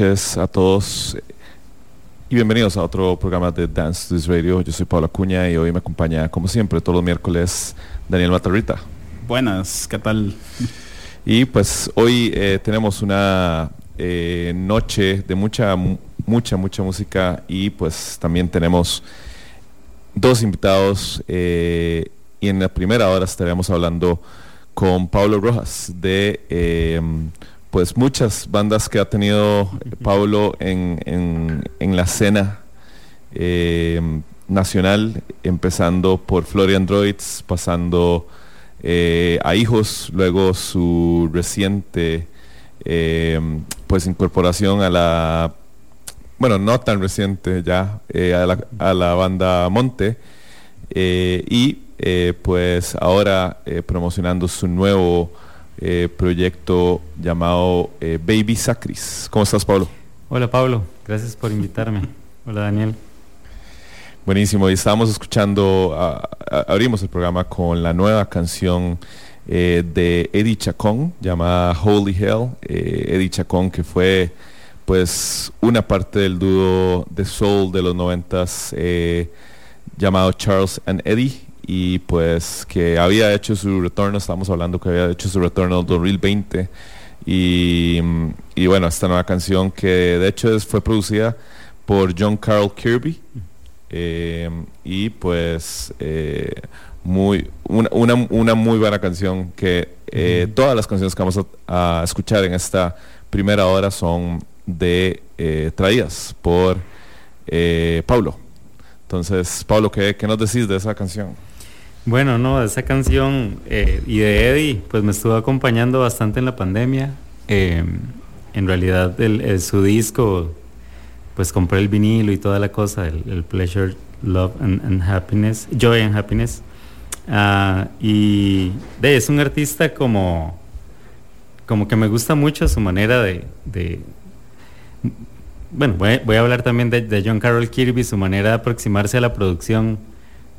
Noches a todos y bienvenidos a otro programa de Dance to This Radio. Yo soy Pablo Acuña y hoy me acompaña, como siempre, todos los miércoles, Daniel Matarrita. Buenas, ¿qué tal? Y pues hoy eh, tenemos una eh, noche de mucha, mucha, mucha música y pues también tenemos dos invitados eh, y en la primera hora estaremos hablando con Pablo Rojas de pues muchas bandas que ha tenido Pablo en, la escena eh, nacional, empezando por Florian Droids, pasando eh, a Hijos, luego su reciente eh, pues incorporación a la, bueno, no tan reciente ya, a la, a, la, banda Monte, y pues ahora promocionando su nuevo eh, proyecto llamado eh, Baby Sacris. ¿Cómo estás, Pablo? Hola, Pablo. Gracias por invitarme. Hola, Daniel. Buenísimo. Y estábamos escuchando, abrimos el programa con la nueva canción eh, de Eddie Chacón llamada Holy Hell. Eddie Chacón que fue pues una parte del dúo de soul de los noventas llamado Charles and Eddie y pues que había hecho su retorno, estamos hablando que había hecho su retorno en 2020 y, y, bueno, esta nueva canción que de hecho fue producida por John Carl Kirby. y pues muy, una, una, muy buena canción que todas las canciones que vamos a, escuchar en esta primera hora son de traídas por Pablo. Entonces, Pablo, ¿qué, ¿qué, nos decís de esa canción? Bueno, no, esa canción eh, y de Eddie, pues me estuvo acompañando bastante en la pandemia. Eh, en realidad, el, su disco, pues compré el vinilo y toda la cosa, el, Pleasure, Love and, Happiness, Joy and Happiness. Ah, y de, es un artista como, como que me gusta mucho su manera de bueno, voy, a hablar también de, John Carroll Kirby, su manera de aproximarse a la producción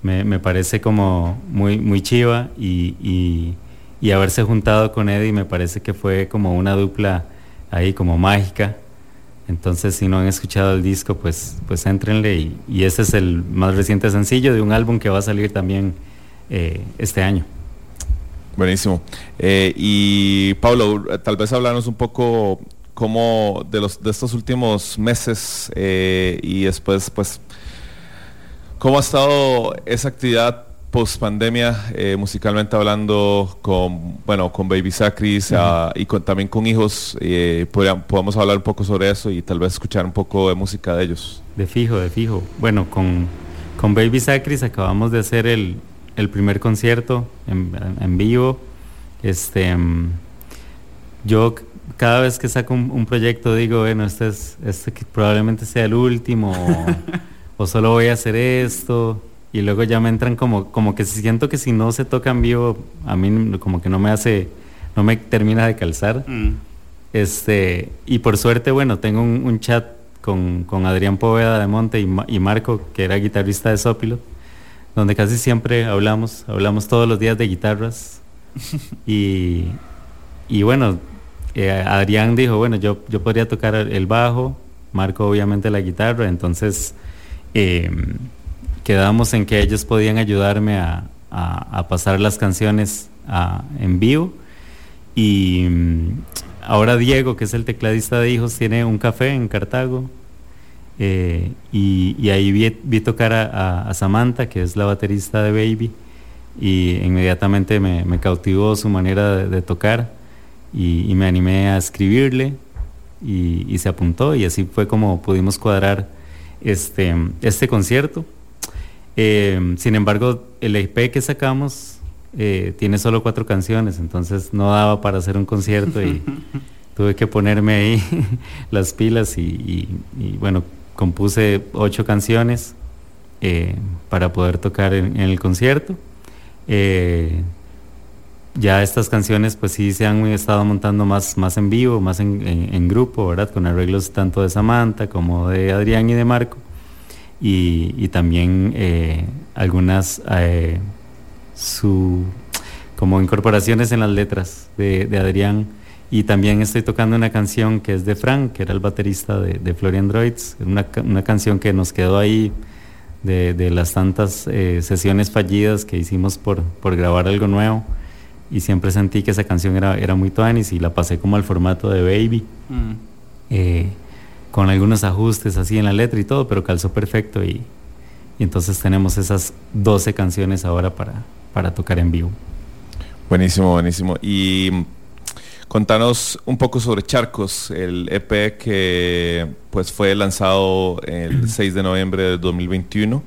me, parece como muy, muy chiva y, haberse juntado con Eddie me parece que fue como una dupla ahí como mágica. Entonces, si no han escuchado el disco, pues, pues éntrenle. Y, y este es el más reciente sencillo de un álbum que va a salir también eh, este año. Buenísimo. Eh, y Pablo, tal vez hablarnos un poco cómo de los de estos últimos meses eh, y después pues cómo ha estado esa actividad post pandemia eh, musicalmente hablando con bueno con Baby Sacris ah, y también con hijos eh, podamos hablar un poco sobre eso y tal vez escuchar un poco de música de ellos. De fijo de fijo. Bueno con con Baby Sacris acabamos de hacer el, el primer concierto en, en vivo. Este mm, yo cada vez que saco un, proyecto digo, bueno, este, es, este que probablemente sea el último, o, solo voy a hacer esto, y luego ya me entran como, como que siento que si no se toca en vivo, a mí como que no me hace, no me termina de calzar. Mm. Este, y por suerte, bueno, tengo un, chat con, con, Adrián Poveda de Monte y, y, Marco, que era guitarrista de Sópilo, donde casi siempre hablamos, hablamos todos los días de guitarras. y, y bueno, eh, Adrián dijo, bueno, yo, yo podría tocar el bajo, Marco obviamente la guitarra, entonces em, quedamos en que ellos podían ayudarme a, pasar las canciones en vivo. Y mm, ahora Diego, que es el tecladista de Hijos, tiene un café en Cartago. Eh, y, ahí vi, tocar a, Samantha, que es la baterista de Baby, y inmediatamente me, cautivó su manera de tocar y, me animé a escribirle y, se apuntó y así fue como pudimos cuadrar este, este concierto. Eh, sin embargo, el EP que sacamos eh, tiene solo cuatro canciones, entonces no daba para hacer un concierto y tuve que ponerme ahí las pilas y, bueno, compuse ocho canciones eh, para poder tocar en, en el concierto ya estas canciones pues sí se han estado montando más, más en vivo, más en, grupo, ¿verdad? Con arreglos tanto de Samantha como de Adrián y de Marco. Y, también eh, algunas eh, su, como incorporaciones en las letras de, Adrián. Y también estoy tocando una canción que es de Frank, que era el baterista de, Florian Droids, una, una canción que nos quedó ahí de, las tantas eh, sesiones fallidas que hicimos por, por grabar algo nuevo y siempre sentí que esa canción era, era muy tuanis y la pasé como al formato de Baby, mm. eh, con algunos ajustes así en la letra y todo, pero calzó perfecto y, entonces tenemos esas 12 canciones ahora para, para tocar en vivo. Buenísimo, buenísimo. Y mm, contanos un poco sobre Charcos, el EP que pues fue lanzado el 6 de noviembre de 2021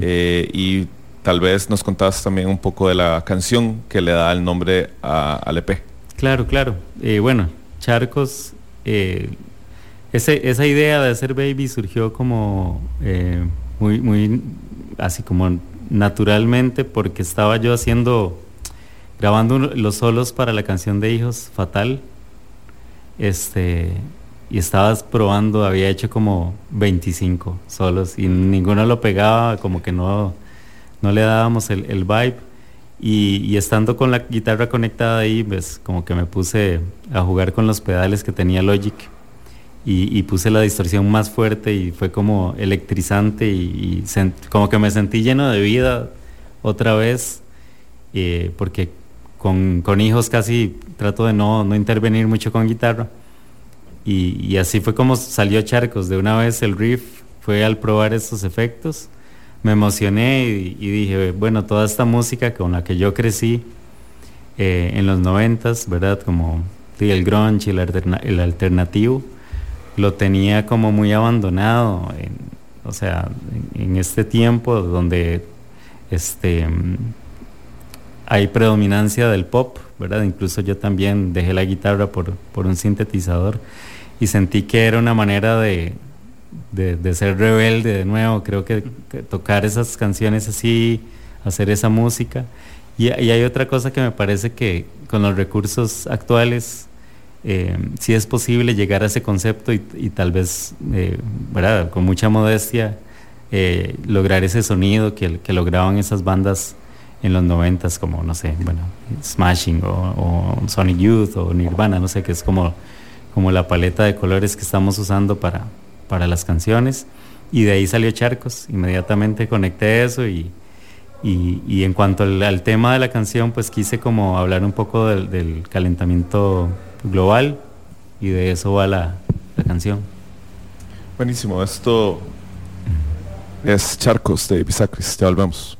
eh, y tal vez nos contabas también un poco de la canción que le da el nombre al EP. Claro, claro. Eh, bueno, Charcos, eh, esa idea de hacer Baby surgió como eh, muy, muy, así como naturalmente, porque estaba yo haciendo, grabando los solos para la canción de Hijos, Fatal, este, y estabas probando, había hecho como 25 solos y ninguno lo pegaba, como que no no le dábamos el, el vibe. Y, estando con la guitarra conectada ahí, pues como que me puse a jugar con los pedales que tenía Logic y, puse la distorsión más fuerte y fue como electrizante y, como que me sentí lleno de vida otra vez, eh, porque con, con, hijos casi trato de no, no intervenir mucho con guitarra. Y, y, así fue como salió Charcos, de una vez el riff fue al probar estos efectos. Me emocioné y, dije, bueno, toda esta música con la que yo crecí eh, en los noventas, ¿verdad? Como el grunge y el, alternativo, lo tenía como muy abandonado, o sea, en, este tiempo donde este, hay predominancia del pop, ¿verdad? Incluso yo también dejé la guitarra por, por un sintetizador y sentí que era una manera de, de, ser rebelde de nuevo, creo que, tocar esas canciones así, hacer esa música. Y, hay otra cosa que me parece que con los recursos actuales eh, sí es posible llegar a ese concepto y, tal vez, eh, ¿verdad? con mucha modestia, eh, lograr ese sonido que, lograban esas bandas en los noventas como, no sé, bueno, Smashing o, o Sonic Youth o Nirvana, no sé, que es como como la paleta de colores que estamos usando para, para las canciones. Y de ahí salió Charcos. Inmediatamente conecté eso y, y, en cuanto al, tema de la canción, pues quise como hablar un poco del, calentamiento global y de eso va la, la canción. Buenísimo, esto es Charcos de Pisacris, ya volvemos.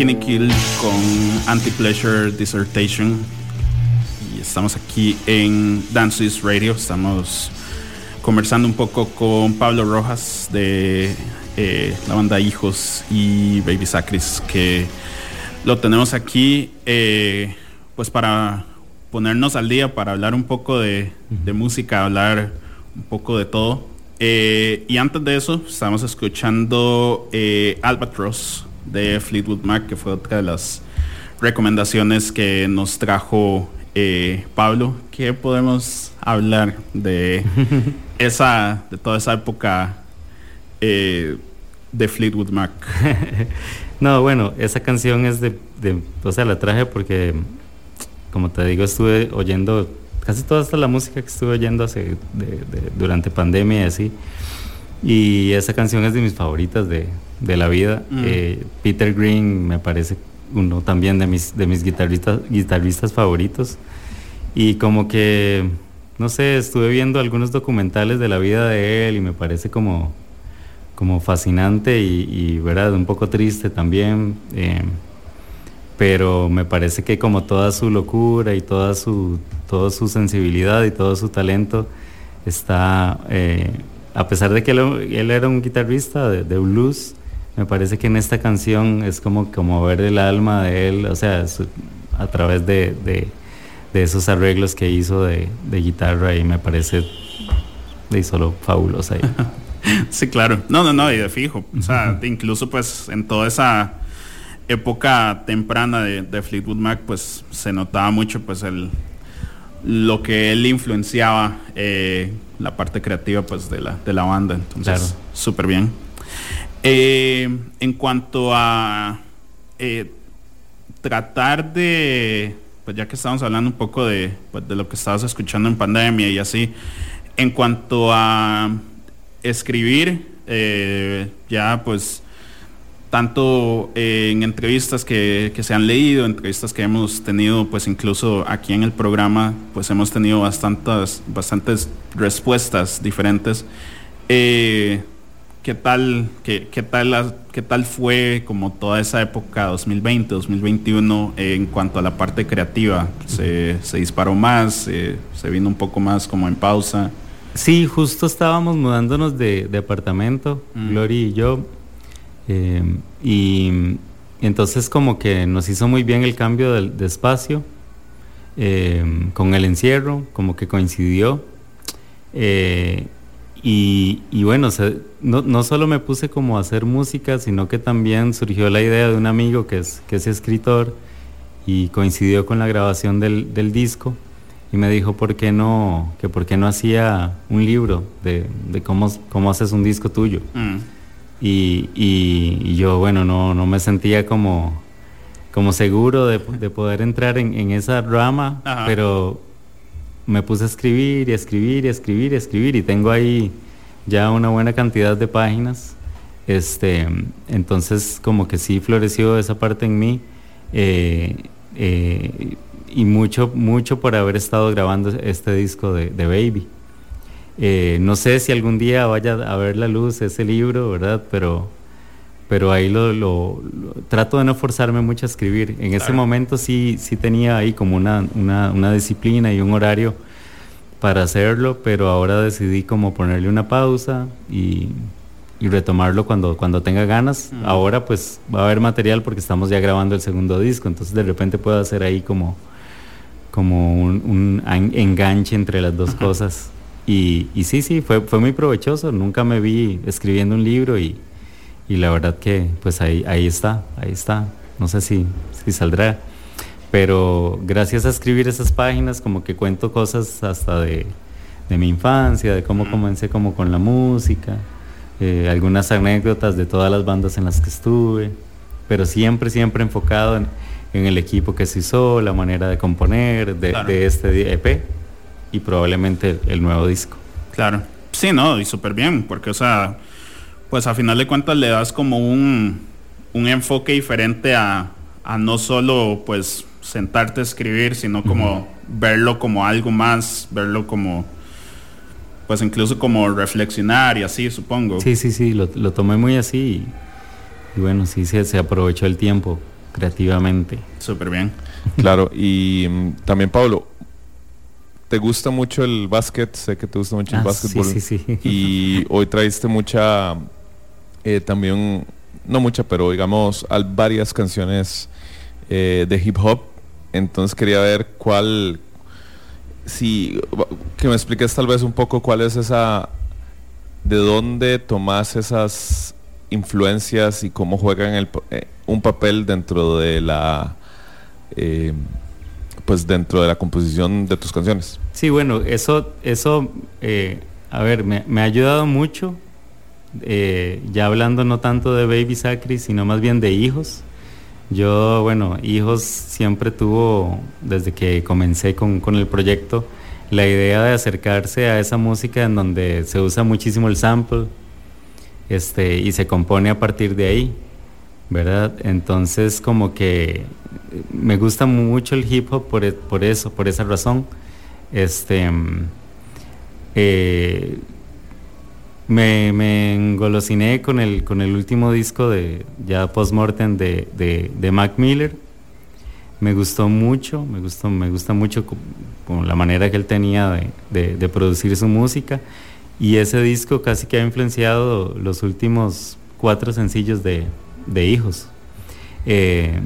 Con Anti-Pleasure Dissertation. Y estamos aquí en Dances Radio. Estamos conversando un poco con Pablo Rojas de eh, la banda Hijos y Baby Sacris, que lo tenemos aquí eh, pues para ponernos al día, para hablar un poco de, de música, hablar un poco de todo. Eh, y antes de eso, estamos escuchando Albatross de Fleetwood Mac, que fue otra de las recomendaciones que nos trajo eh, Pablo. ¿Qué podemos hablar de esa, de toda esa época eh, de Fleetwood Mac? no, bueno, esa canción es de, o sea, la traje porque, como te digo, estuve oyendo casi toda esta la música que estuve oyendo hace, durante pandemia y así. Y esa canción es de mis favoritas de, de la vida. Mm. Eh, Peter Green me parece uno también de mis, de mis guitarristas, guitarristas favoritos. Y como que, no sé, estuve viendo algunos documentales de la vida de él y me parece como, como fascinante y, ¿verdad? un poco triste también. Eh, pero me parece que como toda su locura y toda su, toda su sensibilidad y todo su talento está, eh, a pesar de que él, era un guitarrista de, de blues, me parece que en esta canción es como, como ver el alma de él, o sea, a través de, de, esos arreglos que hizo de, guitarra y me parece de solo fabulosa. sí, claro. No, no, no, y de fijo. O sea, incluso pues en toda esa época temprana de, Fleetwood Mac, pues se notaba mucho pues el lo que él influenciaba eh, la parte creativa pues de la, de la banda. Entonces, súper bien. Eh, en cuanto a eh, tratar de, pues ya que estamos hablando un poco de, pues de lo que estabas escuchando en pandemia y así, en cuanto a escribir, ya pues tanto en entrevistas que, que, se han leído, entrevistas que hemos tenido, pues incluso aquí en el programa, pues hemos tenido bastantes, bastantes respuestas diferentes. ¿Qué tal, qué, qué tal, qué tal fue como toda esa época 2020, 2021 en cuanto a la parte creativa? ¿Se, se disparó más? Se, vino un poco más como en pausa? Sí, justo estábamos mudándonos de, de apartamento, mm. Gloria y yo. Eh, y, entonces como que nos hizo muy bien el cambio de, espacio eh, con el encierro, como que coincidió. Eh, y, bueno, no, no, solo me puse como a hacer música, sino que también surgió la idea de un amigo que es, que es escritor y coincidió con la grabación del, del disco y me dijo por qué no, que por qué no hacía un libro de, cómo, cómo haces un disco tuyo. Mm. Y, y, yo, bueno, no, no me sentía como, como seguro de, de poder entrar en, en esa rama, pero me puse a escribir y escribir y escribir y escribir y tengo ahí ya una buena cantidad de páginas. Este, entonces como que sí floreció esa parte en mí eh, eh, y mucho, mucho por haber estado grabando este disco de, Baby. Eh, no sé si algún día vaya a ver la luz ese libro, ¿verdad? Pero pero ahí lo, trato de no forzarme mucho a escribir. En ese momento sí, sí tenía ahí como una, una, disciplina y un horario para hacerlo, pero ahora decidí como ponerle una pausa y, y retomarlo cuando, cuando tenga ganas. Ahora pues va a haber material porque estamos ya grabando el segundo disco, entonces de repente puedo hacer ahí como, como un, enganche entre las dos cosas. Y, y sí, sí, fue, fue muy provechoso. Nunca me vi escribiendo un libro y y la verdad que pues ahí, ahí está, ahí está. No sé si, si saldrá. Pero gracias a escribir esas páginas como que cuento cosas hasta de, de mi infancia, de cómo comencé como con la música, eh, algunas anécdotas de todas las bandas en las que estuve, pero siempre, siempre enfocado en, en el equipo que se hizo, la manera de componer de, de este EP y probablemente el nuevo disco. Claro, sí, no, y súper bien, porque o sea pues a final de cuentas le das como un, enfoque diferente a, no solo pues sentarte a escribir, sino como verlo como algo más, verlo como pues incluso como reflexionar y así, supongo. Sí, sí, sí, lo, tomé muy así y, bueno, sí se, se aprovechó el tiempo creativamente. Súper bien. Claro, y mm, también Pablo, ¿te gusta mucho el básquet? Sé que te gusta mucho el Ah, básquetbol. sí, sí, sí. Y hoy traiste mucha, eh, también, no mucha, pero digamos, al- varias canciones eh, de hip hop. Entonces quería ver cuál, si, que me expliques tal vez un poco cuál es esa, de dónde tomas esas influencias y cómo juegan el, eh, un papel dentro de la, eh, pues dentro de la composición de tus canciones. Sí, bueno, eso, eso eh, a ver, me, ha ayudado mucho, eh, ya hablando no tanto de Baby Sacri, sino más bien de hijos. Yo, bueno, hijos siempre tuvo, desde que comencé con, con el proyecto, la idea de acercarse a esa música en donde se usa muchísimo el sample este, y se compone a partir de ahí, ¿verdad? Entonces, como que me gusta mucho el hip hop por, e- eso, por esa razón. Este, mm, eh, me, me engolosiné con el, con el último disco de ya post-mortem de, Mac Miller. Me gustó mucho, me gustó, me gusta mucho co- con la manera que él tenía de- de producir su música. Y ese disco casi que ha influenciado los últimos cuatro sencillos de, de Hijos. Eh,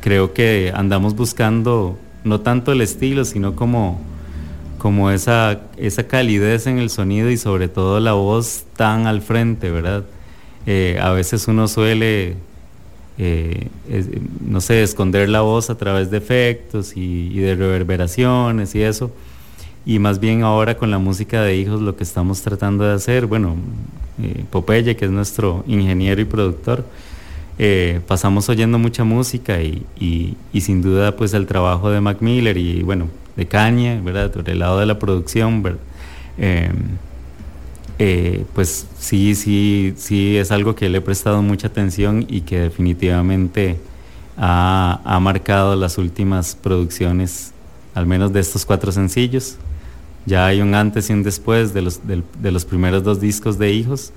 creo que andamos buscando no tanto el estilo, sino como, como esa, esa calidez en el sonido y sobre todo la voz tan al frente, ¿verdad? Eh, a veces uno suele, eh, es- no sé, esconder la voz a través de efectos y, y de reverberaciones y eso. Y más bien ahora con la música de hijos lo que estamos tratando de hacer, bueno, eh, Popeye, que es nuestro ingeniero y productor, eh, pasamos oyendo mucha música y, sin duda pues el trabajo de Mac Miller y bueno, de Kanye, ¿verdad? Por el lado de la producción, ¿verdad? Eh, eh, pues sí, sí, sí es algo que le he prestado mucha atención y que definitivamente ha, ha marcado las últimas producciones, al menos de estos cuatro sencillos. Ya hay un antes y un después de los, de los primeros dos discos de Hijos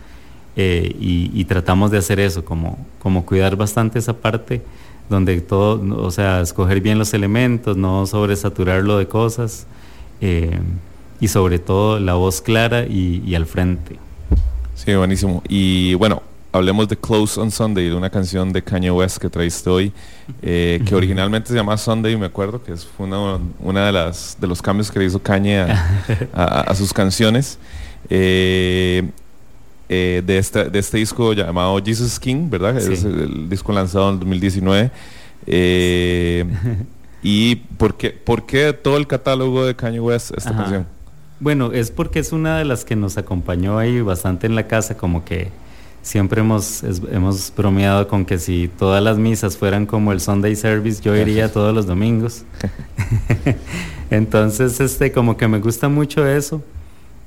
eh, y, y tratamos de hacer eso, como, como cuidar bastante esa parte donde todo, o sea, escoger bien los elementos, no sobresaturarlo de cosas eh, y sobre todo la voz clara y, y al frente. Sí, buenísimo. Y bueno, hablemos de Close on Sunday, de una canción de Kanye West que traíste hoy, eh, que originalmente se llama Sunday, me acuerdo, que es una, una de las de los cambios que le hizo Kanye a, a- a sus canciones. Eh, eh, de, este, de este disco llamado Jesus King, ¿verdad? Sí. Es el disco lanzado en 2019. Eh, ¿Y por qué, por qué todo el catálogo de Kanye West esta Ajá. canción? Bueno, es porque es una de las que nos acompañó ahí bastante en la casa, como que siempre hemos, es- hemos bromeado con que si todas las misas fueran como el Sunday Service, yo iría todos los domingos. Entonces, este, como que me gusta mucho eso.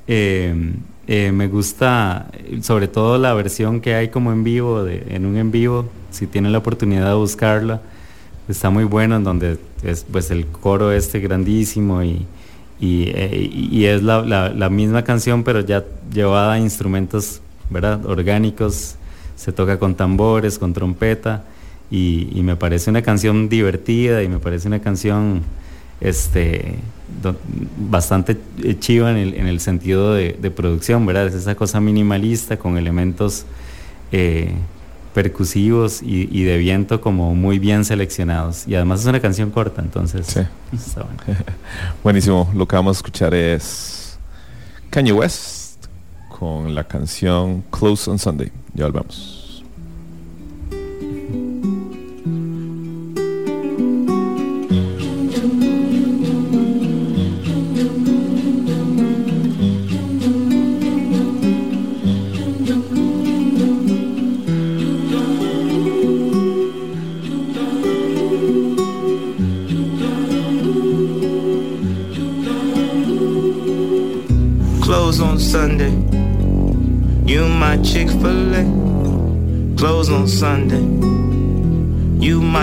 Eh, eh, me gusta sobre todo la versión que hay como en vivo, de, en un en vivo, si tienen la oportunidad de buscarla, está muy bueno en donde es pues el coro este grandísimo y, y, eh, es la, misma canción pero ya llevada a instrumentos ¿verdad? orgánicos, se toca con tambores, con trompeta y me parece una canción divertida y me parece una canción este bastante chiva en el, en el sentido de, de producción, ¿verdad? Es esa cosa minimalista con elementos eh, percusivos y, y de viento como muy bien seleccionados. Y además es una canción corta, entonces Sí. está bueno. Buenísimo, lo que vamos a escuchar es Kanye West con la canción Close on Sunday. Ya volvemos.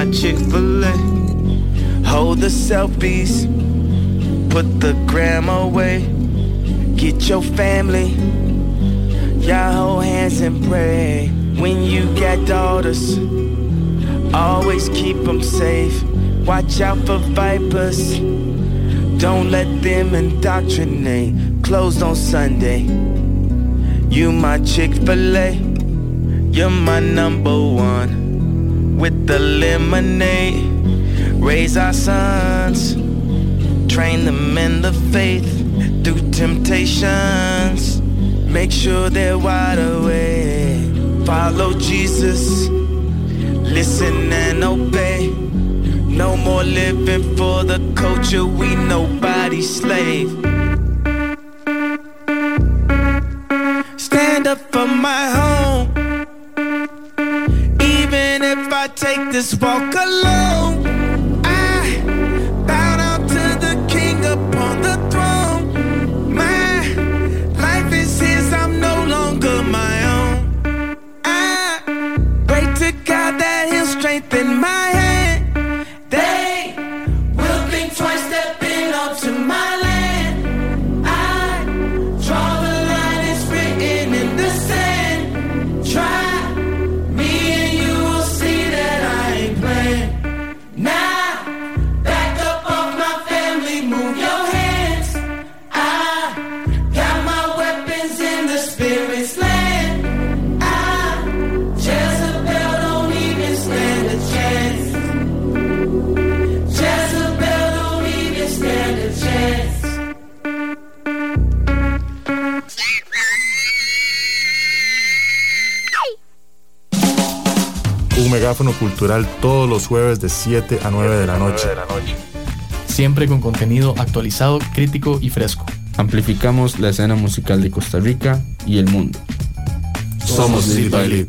My Chick fil A. Hold the selfies. Put the gram away. Get your family. Y'all hold hands and pray. When you got daughters, Always keep them safe. Watch out for vipers. Don't let them indoctrinate. Closed on Sunday. You my Chick fil A. You're my number one. With the lemonade. Raise our sons. Train them in the faith. Through temptations. Make sure they're wide awake. Follow Jesus. Listen and obey. No more living for the culture, we nobody's slave. Todos los jueves de 7 a 9 de la noche. Siempre con contenido actualizado, crítico y fresco. Amplificamos la escena musical de Costa Rica y el mundo. Somos Lead by Lead.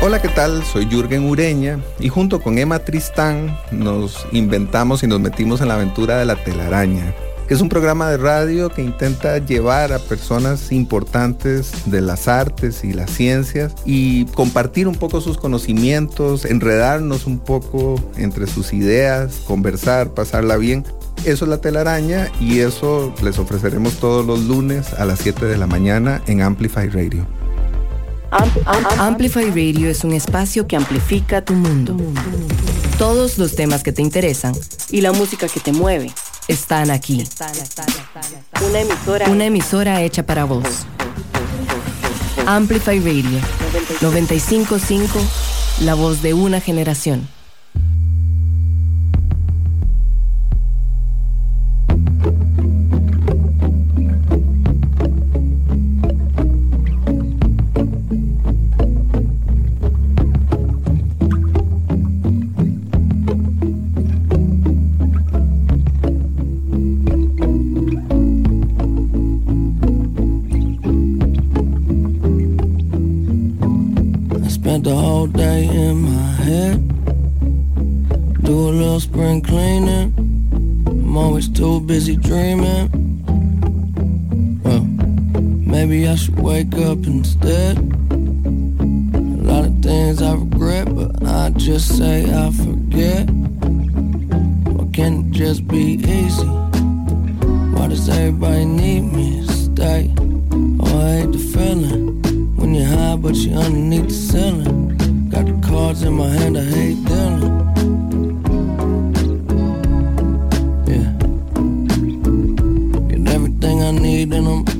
Hola, ¿qué tal? Soy Jürgen Ureña y junto con Emma Tristán nos inventamos y nos metimos en la aventura de la telaraña que es un programa de radio que intenta llevar a personas importantes de las artes y las ciencias y compartir un poco sus conocimientos, enredarnos un poco entre sus ideas, conversar, pasarla bien. Eso es la telaraña y eso les ofreceremos todos los lunes a las 7 de la mañana en Amplify Radio. Amplify Radio es un espacio que amplifica tu mundo. Todos los temas que te interesan y la música que te mueve están aquí. Una emisora, Una emisora hecha para vos. Amplify Radio 955, la voz de una generación. Busy dreaming. Well, maybe I should wake up instead. A lot of things I regret, but I just say I forget. Why can't it just be easy? Why does everybody need me to stay? Oh, I hate the feeling when you're high, but you're underneath the ceiling. Got the cards in my hand, I hate dealing. keeping them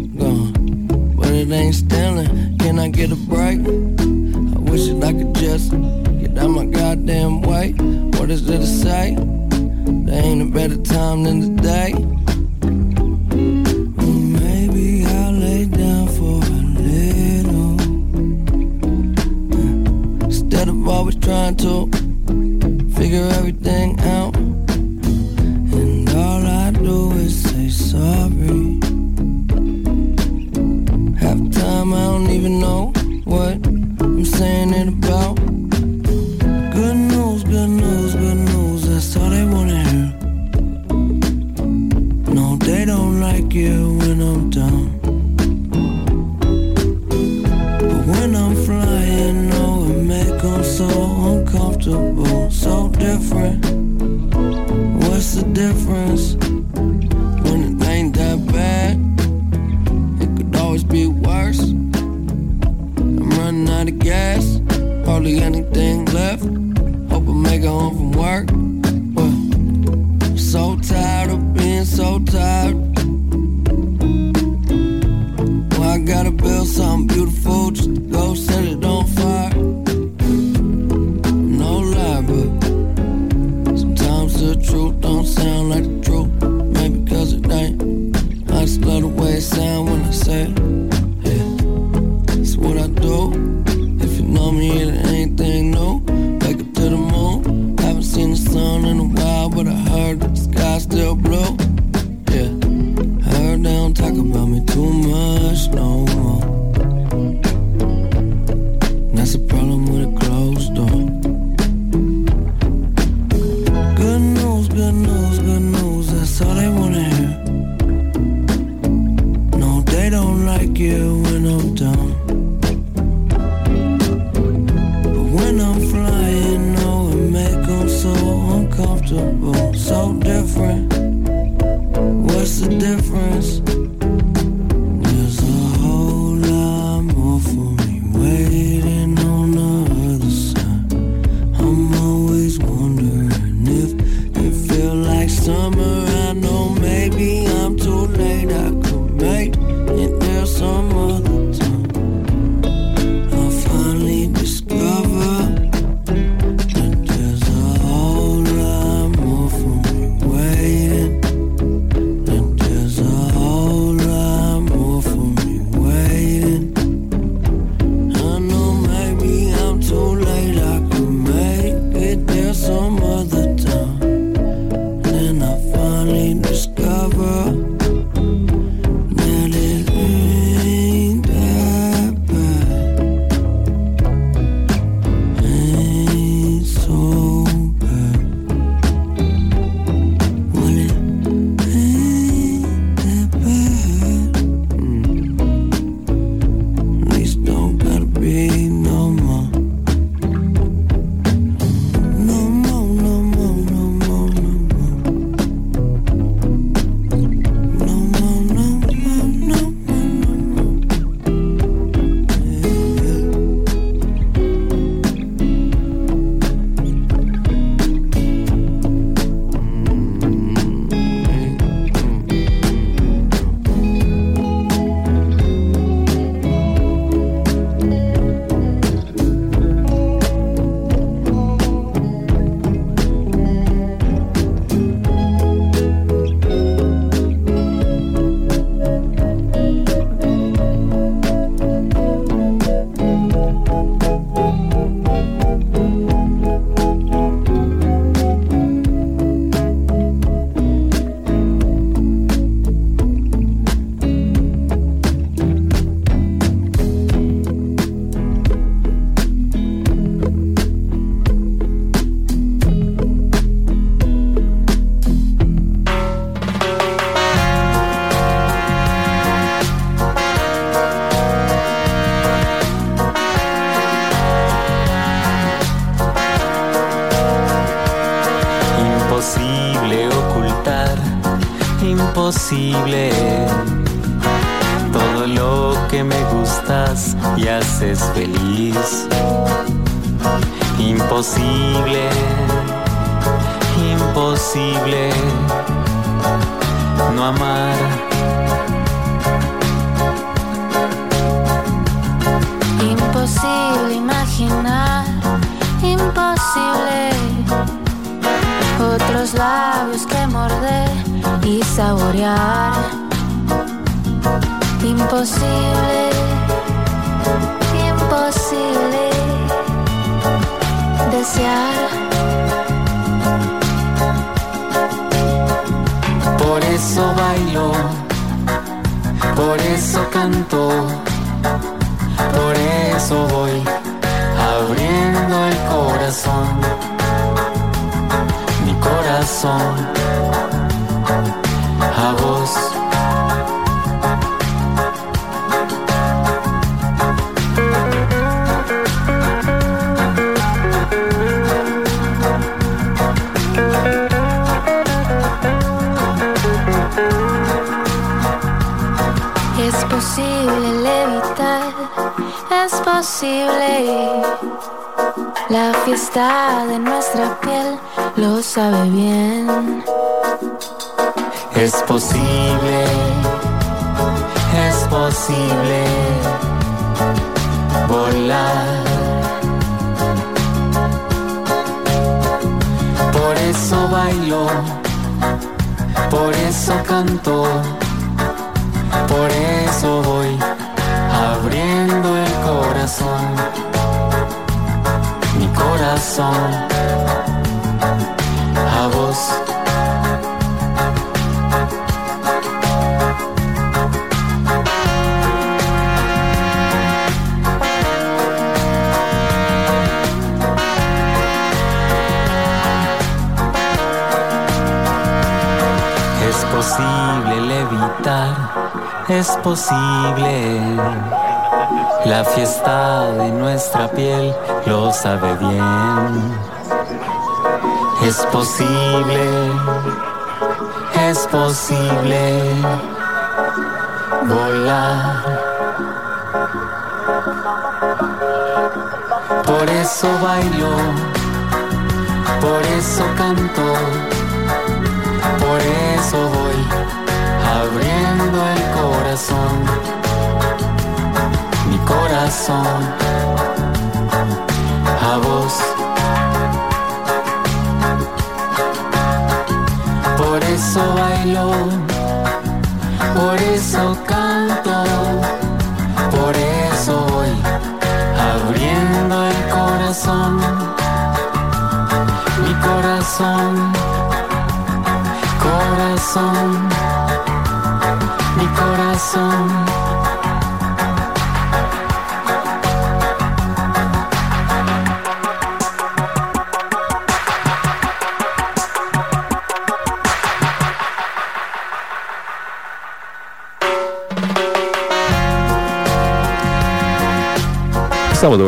Por eso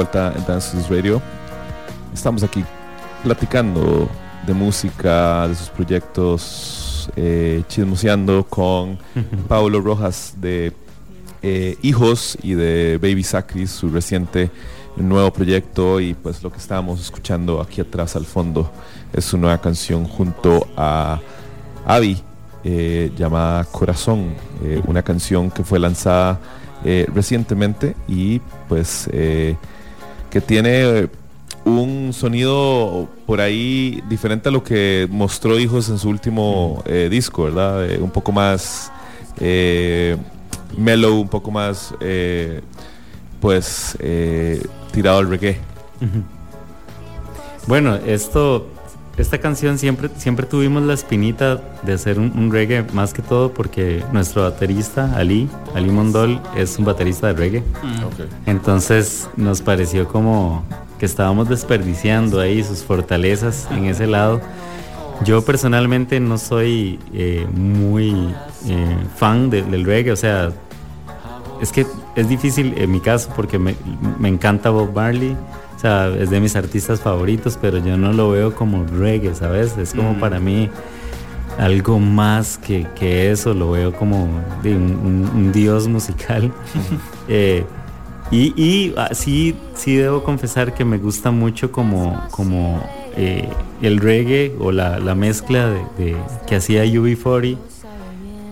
Estamos de vuelta en Dance This Radio. Estamos aquí platicando de música, de sus proyectos, eh, chismoseando con Paulo Rojas de eh, Hijos y de Baby Sacris, su reciente nuevo proyecto y pues lo que estábamos escuchando aquí atrás al fondo es su nueva canción junto a Avi eh, llamada Corazón, eh, una canción que fue lanzada eh, recientemente y pues que tiene un sonido por ahí diferente a lo que mostró Hijos en su último eh, disco, ¿verdad? Eh, un poco más eh, mellow, un poco más eh, pues eh, tirado al reggae. Bueno, esto, esta canción siempre, siempre tuvimos la espinita de hacer un, un reggae, más que todo porque nuestro baterista, Ali, Ali Mondol, es un baterista de reggae. Entonces nos pareció como que estábamos desperdiciando ahí sus fortalezas en ese lado. Yo personalmente no soy eh, muy eh, fan de- del reggae, o sea, es que es difícil en mi caso porque me, me encanta Bob Marley, o sea, es de mis artistas favoritos, pero yo no lo veo como reggae, ¿sabes? Es como Mm. para mí algo más que, que eso, lo veo como de un, un- un dios musical. Eh, y y ah, sí, sí debo confesar que me gusta mucho como, como eh, el reggae o la, la mezcla de, de- que hacía UB40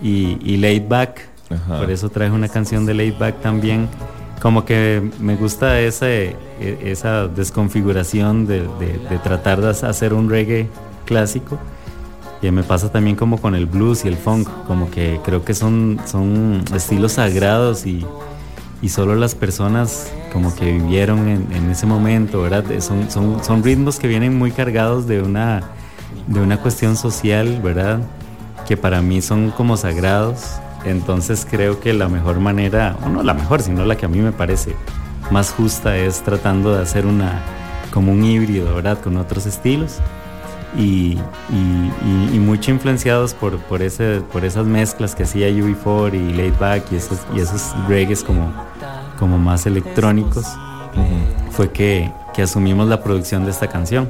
y, y Laid Back. Ajá. Por eso traje una canción de Laid Back también. Como que me gusta ese, e- esa desconfiguración de, de- tratar de hacer un reggae clásico. Y me pasa también como con el blues y el funk, como que creo que son, son estilos sagrados y, y solo las personas como que vivieron en, en ese momento, ¿verdad? Eh, Son, son, son ritmos que vienen muy cargados de una, de una cuestión social, ¿verdad? Que para mí son como sagrados. Entonces creo que la mejor manera, o no la mejor, sino la que a mí me parece más justa es tratando de hacer una, como un híbrido, ¿verdad? Con otros estilos y, y- y- y mucho influenciados por, por, ese, por esas mezclas que hacía UB4 y Laid Back y esos, y esos reggaes como, como más electrónicos, fue que, que asumimos la producción de esta canción.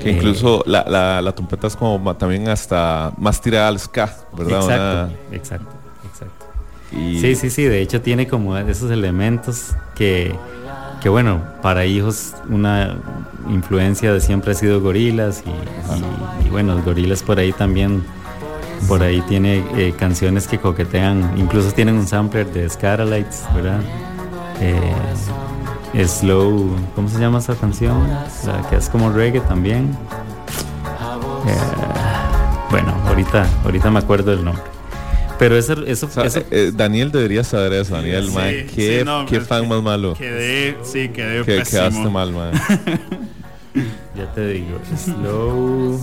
Que Eh, incluso la, la, la trompeta es como también hasta más tirada al ska, ¿verdad? Exacto, Una- exacto, exacto. Y- Sí, sí, sí, de hecho tiene como esos elementos que, que bueno, para hijos una influencia de siempre ha sido gorilas y, y, bueno, gorilas por ahí también, por ahí tiene eh, canciones que coquetean, incluso tienen un sampler de Scarlights, ¿verdad? Eh, slow, ¿cómo se llama esa canción? La que es como reggae también. Eh, bueno, ahorita, ahorita me acuerdo del nombre. Pero eso, eso, eh, Daniel debería saber eso, Daniel, Sí, man. sí, Qué, no, qué fan que más malo. Quedé, sí, quedé Que pésimo. quedaste mal, man. Ya te digo, slow.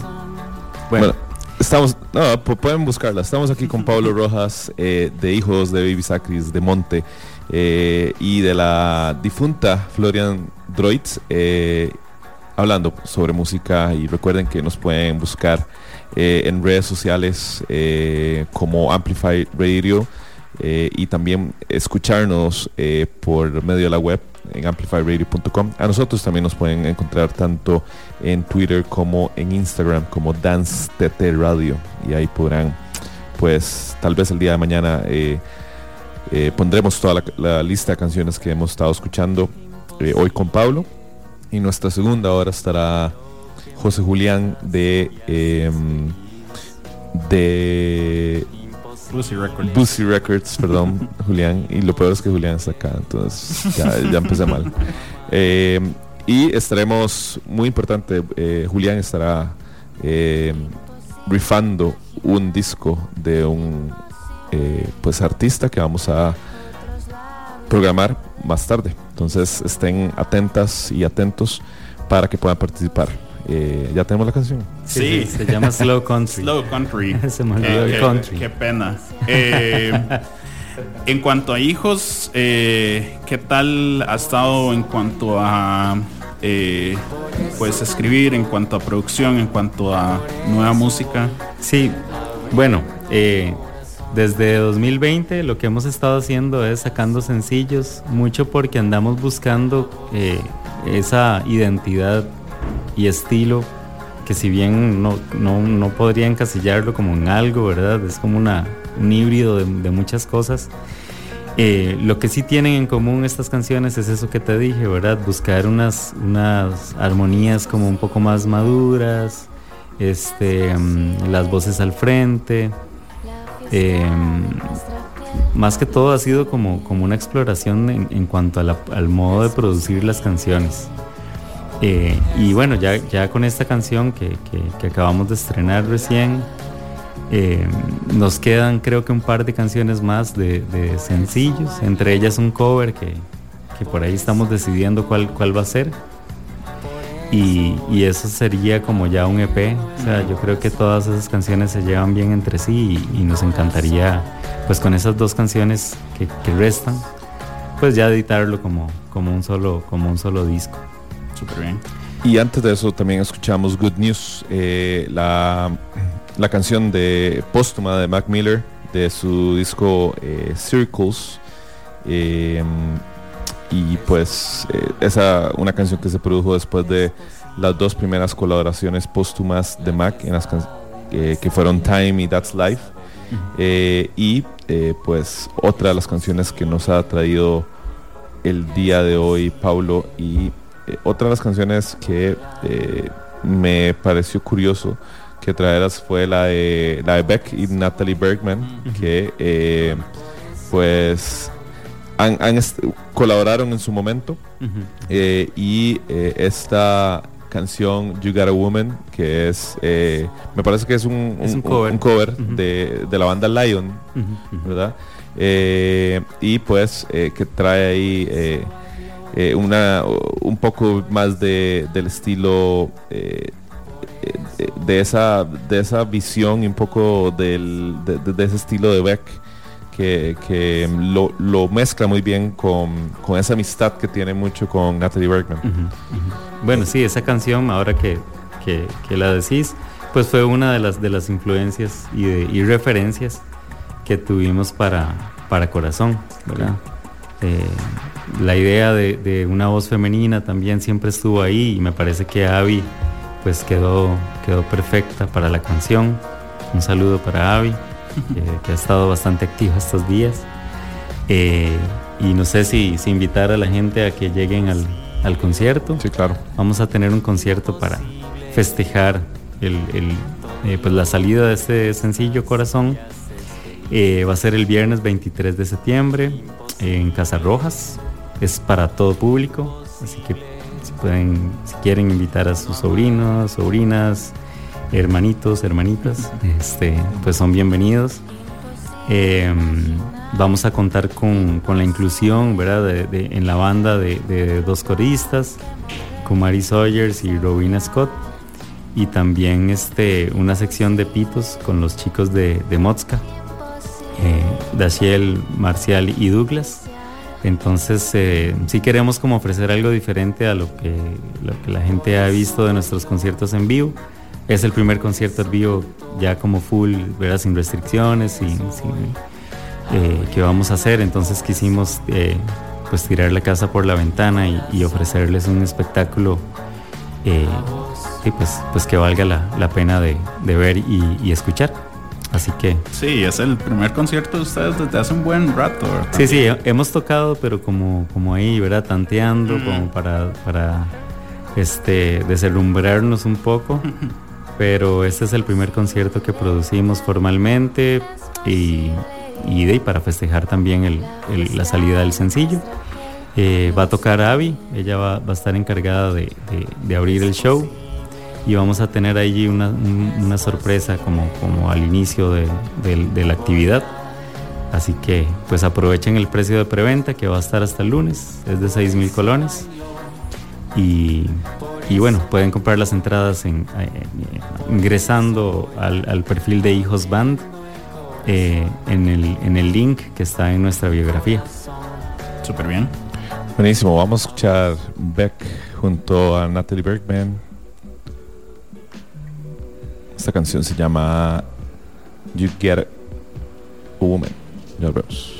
Bueno, estamos, no, pu- pueden buscarla. Estamos aquí con Pablo Rojas, eh, de Hijos de Baby Sacris, de Monte, eh, y de la difunta Florian Droids, eh, hablando sobre música. Y recuerden que nos pueden buscar eh, en redes sociales eh, como Amplify Radio eh, y también escucharnos por medio de la web en amplifyradio.com. A nosotros también nos pueden encontrar tanto en Twitter como en Instagram como Dance TT Radio y ahí podrán pues tal vez el día de mañana pondremos toda la, lista de canciones que hemos estado escuchando hoy con Pablo y nuestra segunda hora estará José Julián de em, de Lucy Records. Perdón, Julián. Y lo peor es que Julián está acá, entonces ya, ya empecé mal. Eh, y estaremos, muy importante, eh, Julián estará eh, rifando un disco de un eh, pues artista que vamos a programar más tarde. Entonces estén atentas y atentos para que puedan participar. Eh, ya tenemos la canción. Sí, se llama Slow Country. Slow Country. Se me olvidó el qué, country. qué pena. Eh, en cuanto a hijos, eh, ¿qué tal ha estado en cuanto a eh, pues escribir, en cuanto a producción, en cuanto a nueva música? Sí, bueno, eh, desde 2020 lo que hemos estado haciendo es sacando sencillos, mucho porque andamos buscando eh, esa identidad y estilo que si bien no, no, no podría encasillarlo como en algo, ¿verdad? Es como una, un híbrido de, muchas cosas. Eh, lo que sí tienen en común estas canciones es eso que te dije, ¿verdad? Buscar unas, unas armonías como un poco más maduras, este, mm, las voces al frente. eh, más que todo ha sido como, como una exploración en, en cuanto la- al modo de producir las canciones. Eh, y bueno, ya, ya con esta canción que, que- acabamos de estrenar recién, eh, nos quedan creo que un par de canciones más de, sencillos, entre ellas un cover que, que por ahí estamos decidiendo cuál, cuál va a ser. Y, y eso sería como ya un EP. O sea, yo creo que todas esas canciones se llevan bien entre sí y, y nos encantaría, pues con esas dos canciones que, que restan, pues ya editarlo como, como, un, solo, como un solo disco. Súper bien. Y antes de eso también escuchamos Good News, eh, la, la canción de póstuma de Mac Miller de su disco eh, Circles. Eh, y pues eh, esa una canción que se produjo después de las dos primeras colaboraciones póstumas de Mac en las que fueron Time y That's Life. Y pues otra de las canciones que nos ha traído el día de hoy Paulo y eh, otra de las canciones que eh, me pareció curioso que traeras fue la de, la de Beck y Natalie Bergman que eh, pues han, han colaboraron en su momento y esta canción You Got a Woman que es me parece que es un, Es un un- cover. un cover Ujú. de, de la banda Lion. ¿verdad? Y pues que trae ahí eh, una un poco más de, del estilo eh, eh, de esa de esa visión y un poco del, de, ese estilo de Beck que, que lo, lo mezcla muy bien con, con esa amistad que tiene mucho con Natalie Bergman. Bueno, sí, esa canción, ahora que, que- que la decís, pues fue una de las, de las influencias y, de- y referencias que tuvimos para, para Corazón, ¿verdad? Eh, la idea de, de una voz femenina también siempre estuvo ahí y me parece que Avi pues quedó, quedó perfecta para la canción. Un saludo para Avi, que, que ha estado bastante activa estos días. Eh, y no sé si, si invitar a la gente a que lleguen al, al concierto. Sí, claro. Vamos a tener un concierto para festejar el, el, eh, pues la salida de este sencillo Corazón. Eh, va a ser el viernes 23 de septiembre en Casa Rojas. Es para todo público, así que si quieren invitar a sus sobrinos, sobrinas, hermanitos, hermanitas, este, pues son bienvenidos. Eh, vamos a contar con, con la inclusión, ¿verdad? En la banda de, dos coristas, con Mary Sawyers y Rowena Scott, y también este, una sección de pitos con los chicos de, Mozca, eh, Daciel, Marcial y Douglas. Entonces, eh, sí queremos como ofrecer algo diferente a lo que, lo que la gente ha visto de nuestros conciertos en vivo. Es el primer concierto en vivo ya como full, ¿verdad? sin restricciones, sin, sin eh, vamos a hacer. Entonces quisimos eh, pues tirar la casa por la ventana y, ofrecerles un espectáculo eh, y pues, pues que valga la, la pena de, de ver y, escuchar. Así que... Sí, es el primer concierto de ustedes desde hace un buen rato. ¿verdad? Sí, sí, hemos tocado, pero como, como ahí, ¿verdad? Tanteando, como para, para este, deslumbrarnos un poco. pero este es el primer concierto que producimos formalmente y, y de para festejar también el, el, la salida del sencillo. Eh, va a tocar Abby, ella va, va a estar encargada de, de, de, abrir el show y vamos a tener allí una, una sorpresa como, como al inicio de, de, la actividad. Así que pues aprovechen el precio de preventa que va a estar hasta el lunes, es de 6 mil colones. Y, y, bueno, pueden comprar las entradas en, eh, ingresando al, al perfil de Hijos Band eh, en, el, en el link que está en nuestra biografía. Súper bien. Buenísimo, vamos a escuchar Beck junto a Natalie Bergman. Esta canción se llama You Get a Woman. Ya vemos.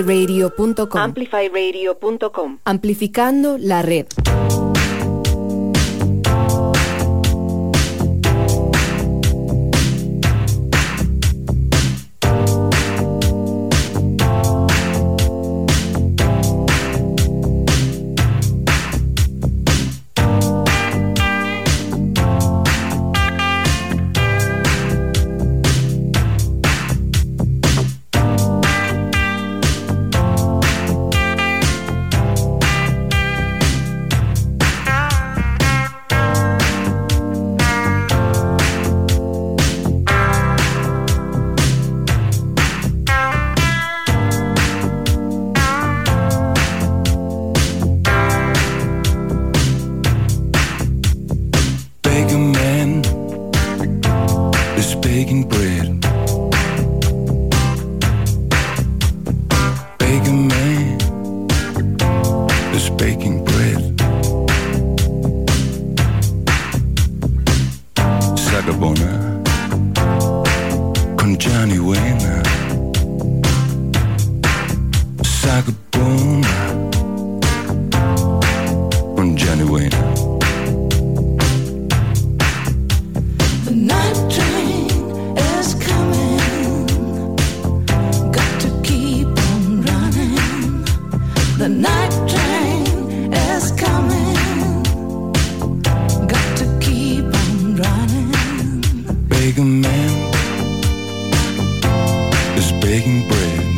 amplifyradio.com. Amplifyradio.com. Amplificando la red. Taking bread.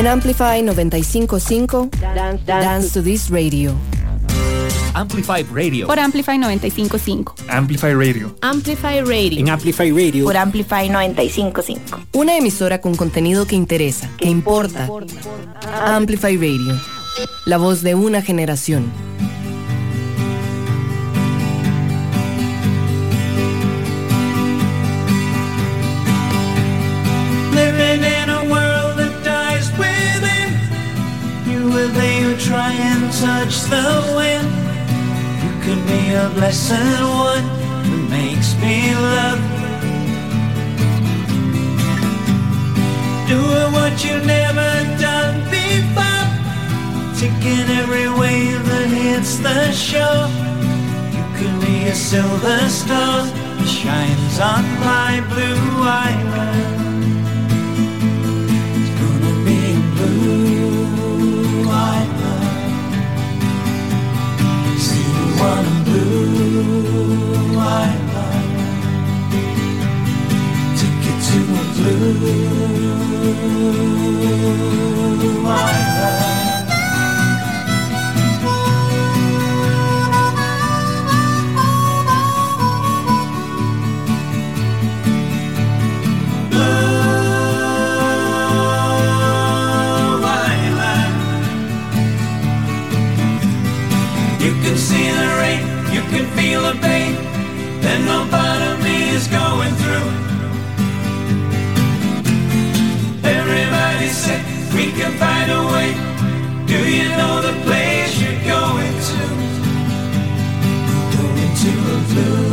En Amplify 955, dance, to this radio. Amplify Radio. Por Amplify 955. Amplify Radio. Amplify Radio. En Amplify Radio. Por Amplify 955. Una emisora con contenido que interesa, que, importa. Amplify Radio. La voz de una generación. blessed one who makes me love. Doing what you've never done before, taking every wave that hits the shore. You could be a silver star that shines on my blue island. Love. Take it to a blue my love. you know the place you're going to? Going to a blue.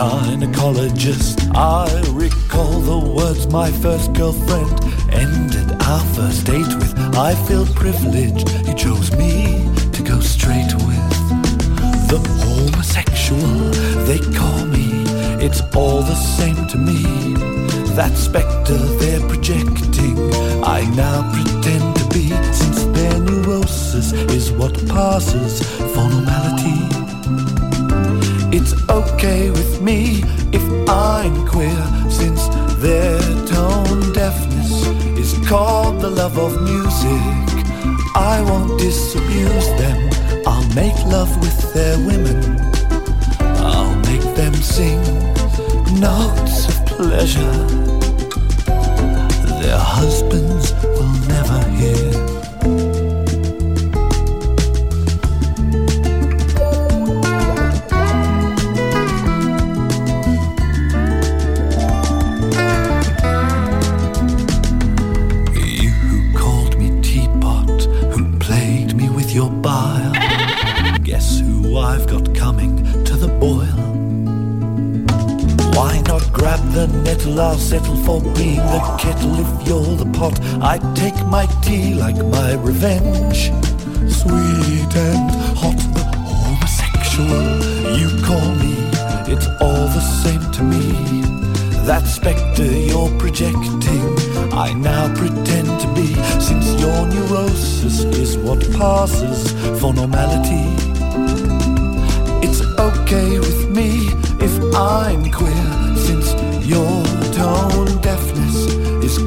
Gynecologist. I recall the words my first girlfriend ended our first date with. I feel privileged he chose me to go straight with. The homosexual, they call me. It's all the same to me. That spectre they're projecting, I now pretend to be, since their neurosis is what passes for normality. It's okay with me if I'm queer, since their tone deafness is called the love of music. I won't disabuse them, I'll make love with their women. I'll make them sing notes of pleasure. Their husbands will never I'll settle for being the kettle if you're the pot. I take my tea like my revenge. Sweet and hot, the homosexual. You call me, it's all the same to me. That spectre you're projecting, I now pretend to be, since your neurosis is what passes for normality. It's okay with me if I'm queer, since your tone deafness is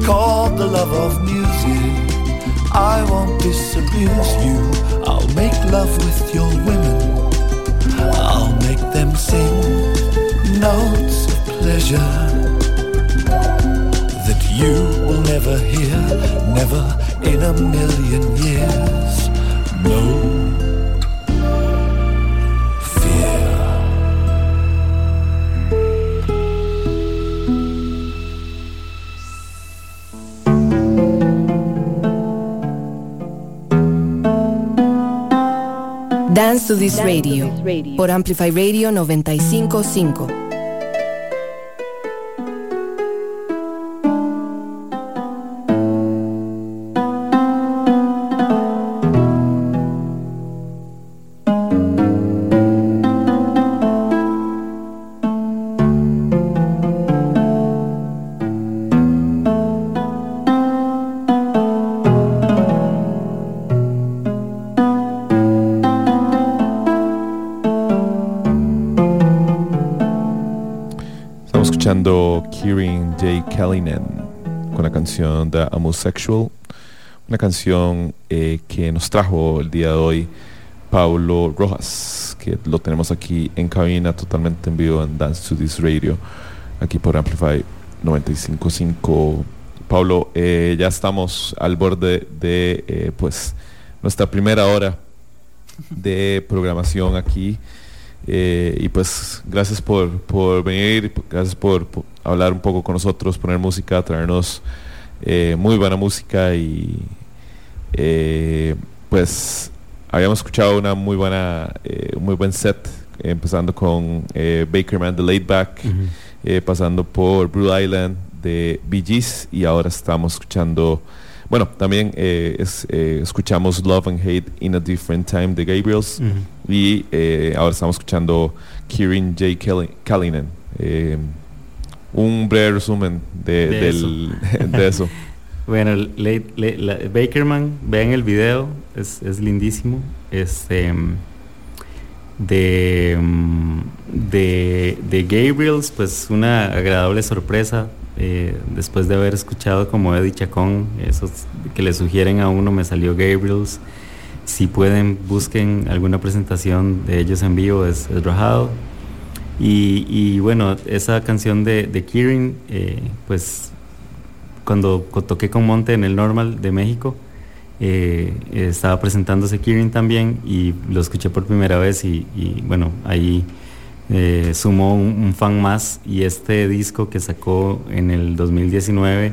called the love of music. I won't disabuse you, I'll make love with your women. I'll make them sing notes of pleasure that you will never hear, never in a million years. No Dance to this radio. Por Amplify Radio 955. Con la canción The Homosexual, una canción eh, que nos trajo el día de hoy Paulo Rojas, que lo tenemos aquí en cabina totalmente en vivo en Dance to This Radio, aquí por Amplify 955. Pablo, eh, ya estamos al borde de eh, pues nuestra primera hora de programación aquí. Eh, y pues gracias por, por venir, gracias por, por hablar un poco con nosotros, poner música, traernos eh, muy buena música y eh, pues habíamos escuchado una muy buena, un muy buen set, empezando con eh, Bakerman The Laid Back, pasando por Blue Island de Bee Gees y ahora estamos escuchando bueno, también eh, es, eh, escuchamos Love and Hate in a Different Time de Gabriels y eh, ahora estamos escuchando Kieran J. Kelly- Kellinen. Eh, un breve resumen de, De del- de eso. Bueno, late- late- la- Bakerman, vean el video, es, es lindísimo. Este de, de, de Gabriels, pues una agradable sorpresa. Eh, después de haber escuchado como Eddie Chacón, esos que le sugieren a uno, me salió Gabriels. Si pueden, busquen alguna presentación de ellos en vivo, es, es rajado. Y, y bueno, esa canción de, de eh, pues cuando toqué con Monte en el Normal de México, eh, estaba presentándose Kieran también y lo escuché por primera vez y, bueno, ahí eh, sumó un, fan más y este disco que sacó en el 2019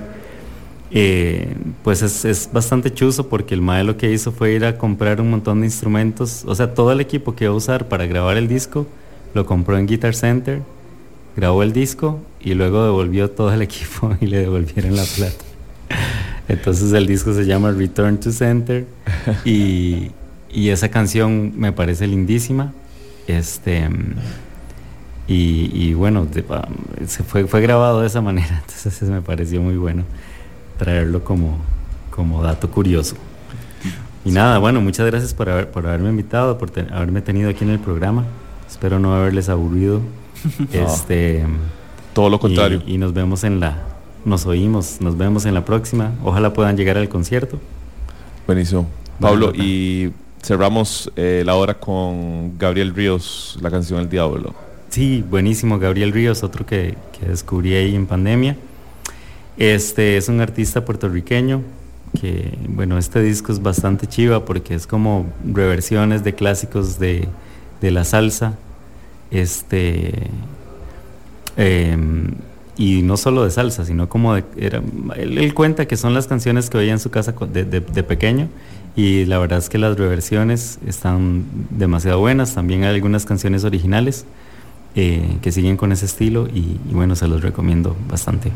eh, pues es, es bastante chuzo porque el mae que hizo fue ir a comprar un montón de instrumentos, o sea, todo el equipo que iba a usar para grabar el disco lo compró en Guitar Center, grabó el disco y luego devolvió todo el equipo y le devolvieron la plata. Entonces el disco se llama Return to Center y, y esa canción me parece lindísima. Este y, y bueno, se fue, fue grabado de esa manera, entonces me pareció muy bueno traerlo como, como dato curioso. Y nada, bueno, muchas gracias por, haber- por haberme invitado, por haberme tenido aquí en el programa. Espero no haberles aburrido. este, Todo lo contrario. Y, y nos vemos en la, nos oímos, nos vemos en la próxima. Ojalá puedan llegar al concierto. Buenísimo. Pablo, y cerramos eh, la hora con Gabriel Ríos, la canción El Diablo. Sí, buenísimo. Gabriel Ríos, otro que, que descubrí ahí en pandemia. Este es un artista puertorriqueño que, bueno, este disco es bastante chiva porque es como reversiones de clásicos de, de la salsa. Este. em, y no solo de salsa, sino como de, era, él, cuenta que son las canciones que oía en su casa de, de- de pequeño y la verdad es que las reversiones están demasiado buenas, también hay algunas canciones originales eh, que siguen con ese estilo y, y bueno, se los recomiendo bastante.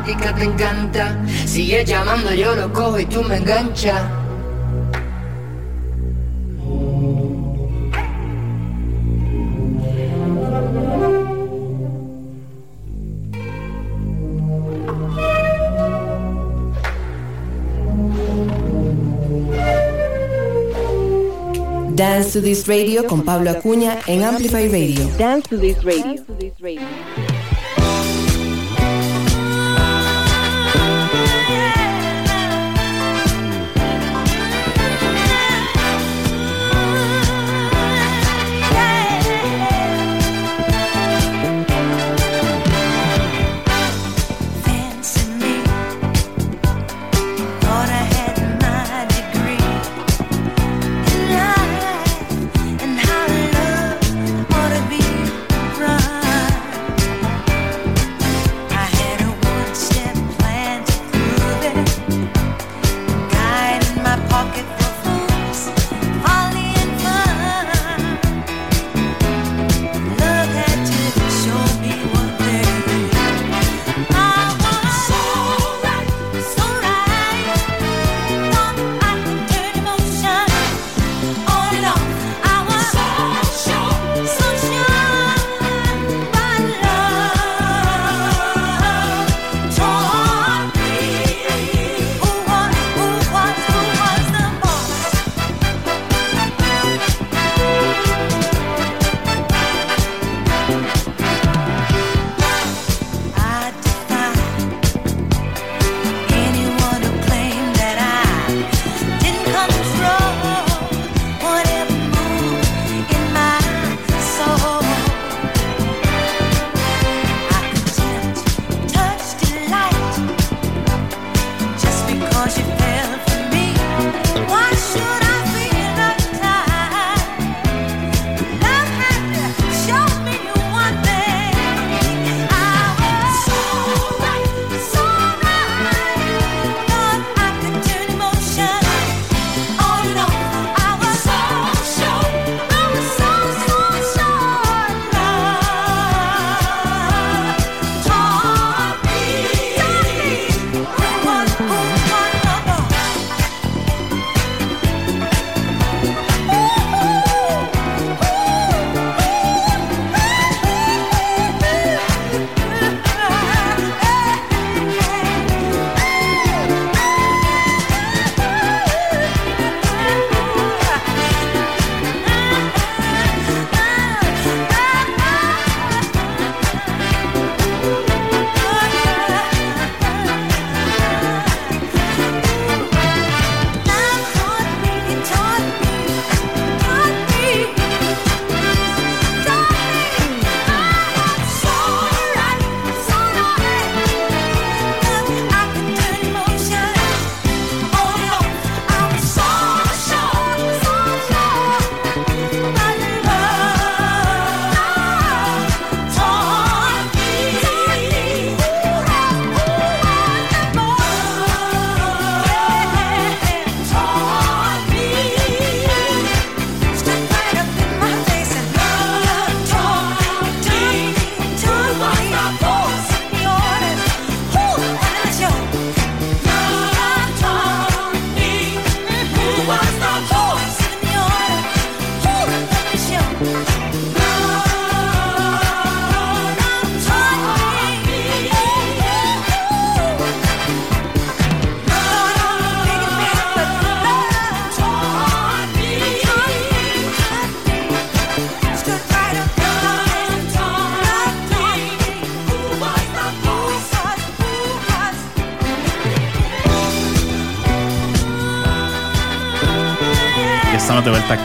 temática te encanta. Sigue llamando, yo lo cojo y tú me enganchas. Dance to This Radio con Pablo Acuña en Amplify Radio. Dance to This Radio.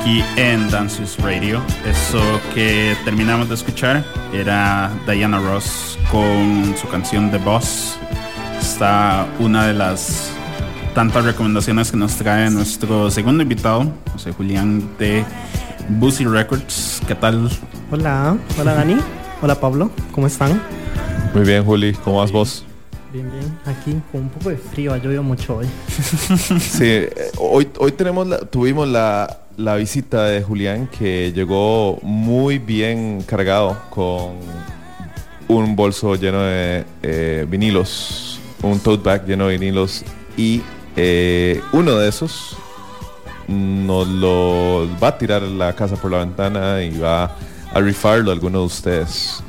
Aquí en Dances Radio. Eso que terminamos de escuchar era Diana Ross con su canción The Boss. Está una de las tantas recomendaciones que nos trae nuestro segundo invitado, José Julián de Busy Records. ¿Qué tal? Hola, hola Dani, hola Pablo, ¿cómo están? Muy bien, Juli, ¿cómo vas vos? Bien, bien, aquí con un poco de frío, ha llovido mucho hoy. Sí, eh, hoy, hoy tenemos la- tuvimos la, la visita de Julián que llegó muy bien cargado con un bolso lleno de eh, vinilos, un tote bag lleno de vinilos y eh, uno de esos nos lo va a tirar la casa por la ventana y va a rifarlo a alguno de ustedes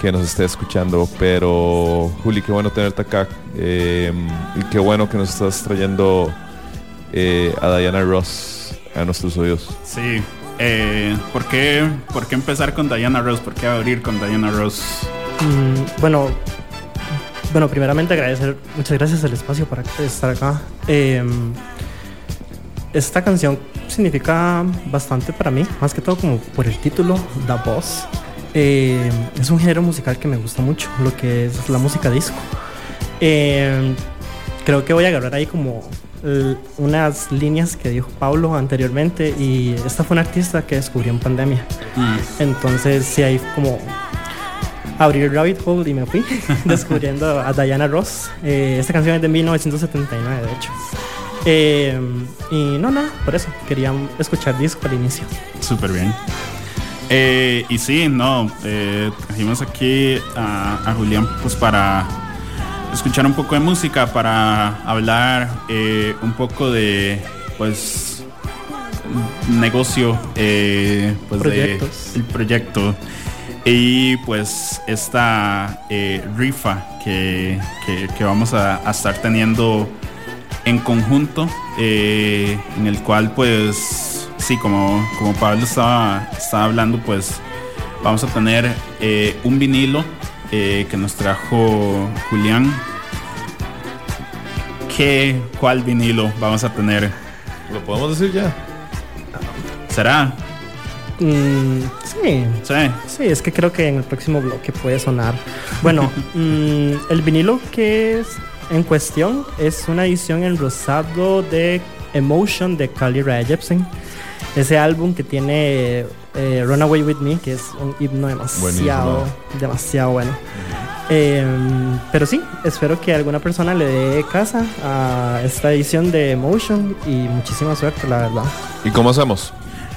que nos esté escuchando. Pero Juli, qué bueno tenerte acá eh, y qué bueno que nos estás trayendo a Diana Ross a nuestros oídos. Sí. Eh, ¿por, qué, ¿Por qué empezar con Diana Ross? ¿Por qué abrir con Diana Ross? Mm, bueno, bueno, primeramente agradecer, muchas gracias el espacio para estar acá. Eh, esta canción significa bastante para mí, más que todo como por el título, The Boss. Eh, es un género musical que me gusta mucho, lo que es la música disco. Eh, creo que voy a agarrar ahí como unas líneas que dijo Pablo anteriormente y esta fue una artista que descubrí en pandemia. Entonces sí hay como abrí el rabbit hole y me fui descubriendo a Diana Ross. Eh, esta canción es de 1979, de hecho. Eh, y no, nada, por eso quería escuchar disco al inicio. Súper bien. Eh, y sí, no, eh, trajimos aquí a, a Julián pues para escuchar un poco de música, para hablar eh, un poco de pues negocio, eh, pues Proyectos. de el proyecto y pues esta eh, rifa que, que- que vamos a, a estar teniendo en conjunto, eh, en el cual pues sí, como, como Pablo estaba, estaba hablando, pues vamos a tener un vinilo eh, que nos trajo Julián. ¿Qué, ¿Cuál vinilo vamos a tener? ¿Lo podemos decir ya? ¿Será? Mm, sí. Sí. Sí, es que creo que en el próximo bloque puede sonar. Bueno, mm, el vinilo que es en cuestión es una edición en rosado de Emotion de Carly Rae Jepsen. Ese álbum que tiene eh, Runaway With Me, que es un himno demasiado, Buenísimo. demasiado bueno. Eh, pero sí, espero que alguna persona le dé casa a esta edición de Emotion y muchísima suerte, la verdad. ¿Y cómo hacemos?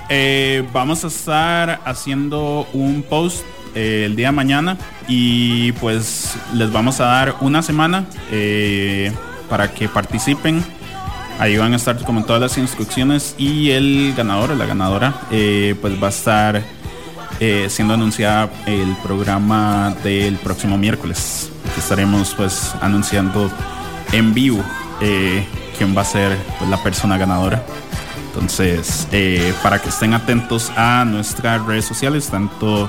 Eh, vamos a estar haciendo un post eh, el día de mañana y pues les vamos a dar una semana eh, para que participen. Ahí van a estar como todas las instrucciones y el ganador o la ganadora eh, pues va a estar eh, siendo anunciada el programa del próximo miércoles. Estaremos pues anunciando en vivo eh, quién va a ser pues, la persona ganadora. Entonces, para que estén atentos a nuestras redes sociales, tanto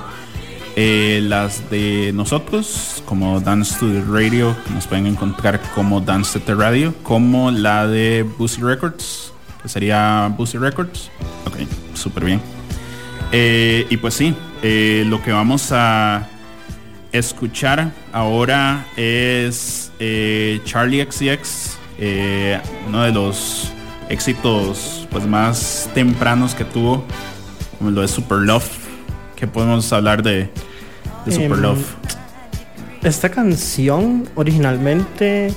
eh, las de nosotros, como Dance to the Radio, nos pueden encontrar como Dance to the Radio, como la de Busy Records, que sería Busy Records. Ok, súper bien. Eh, y pues sí, eh, lo que vamos a escuchar ahora es Charlie XCX, uno de los éxitos pues más tempranos que tuvo, como lo de Super Love. Que podemos hablar de, de Super Em, Love? Esta canción originalmente,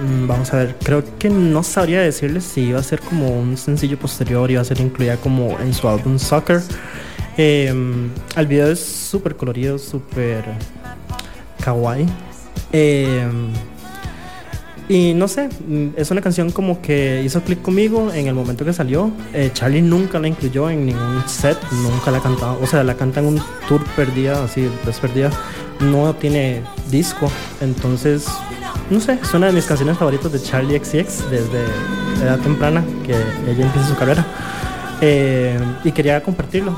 mm, vamos a ver, creo que no sabría decirles si iba a ser como un sencillo posterior, iba a ser incluida como en su álbum Soccer. Em, el video es súper colorido, súper kawaii. Em, y no sé, mm, es una canción como que hizo clic conmigo en el momento que salió. Eh, Charlie nunca la incluyó en ningún set, nunca la ha cantado. O sea, la canta en un tour perdida, así, desperdida. No tiene disco, entonces, no sé, es una de mis canciones favoritas de Charlie XCX desde edad temprana que ella empieza su carrera. Eh, y quería compartirlo.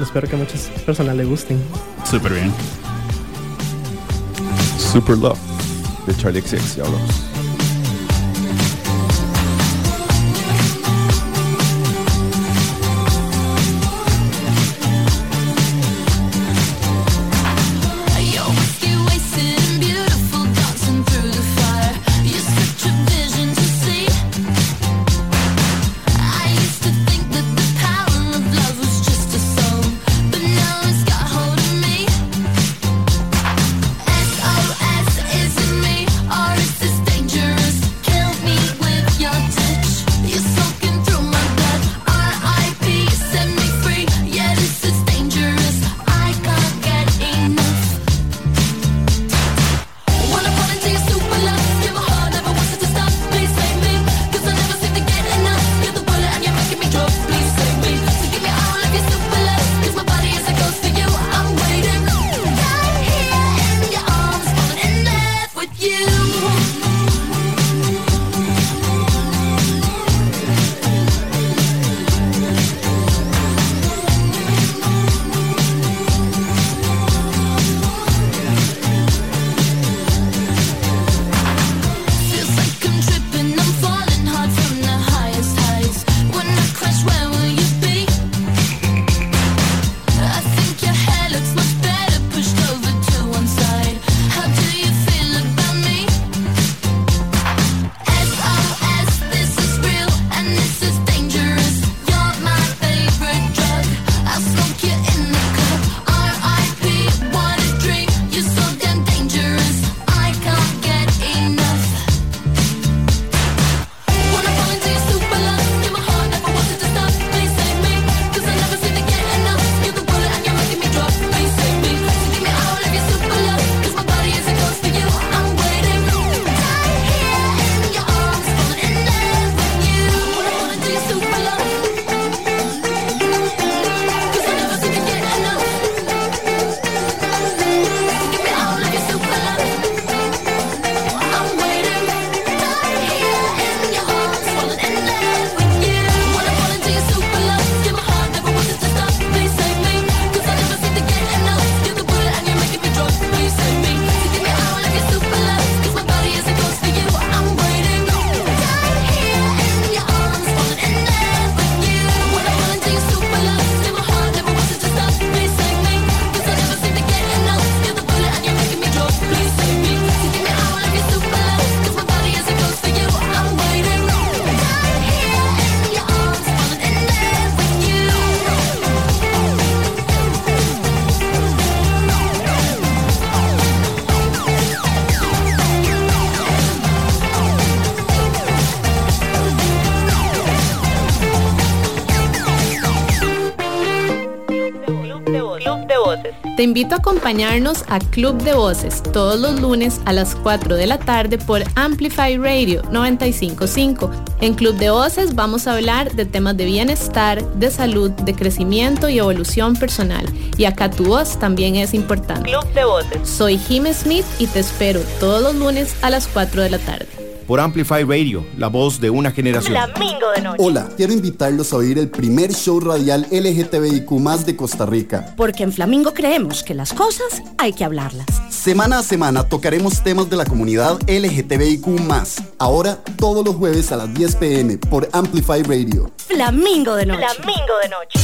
Espero que a muchas personas le gusten. Súper bien. Super Love de Charlie XX, ya hablamos. Invito a acompañarnos a Club de Voces todos los lunes a las 4 de la tarde por Amplify Radio 955. En Club de Voces vamos a hablar de temas de bienestar, de salud, de crecimiento y evolución personal. Y acá tu voz también es importante. Club de Voces. Soy Jim Smith y te espero todos los lunes a las 4 de la tarde. Por Amplify Radio, la voz de una generación. Flamingo de noche. Hola, quiero invitarlos a oír el primer show radial LGTBIQ de Costa Rica. Porque en Flamingo creemos que las cosas hay que hablarlas. Semana a semana tocaremos temas de la comunidad LGTBIQ Ahora, todos los jueves a las 10 pm por Amplify Radio. Flamingo de noche. Flamingo de noche.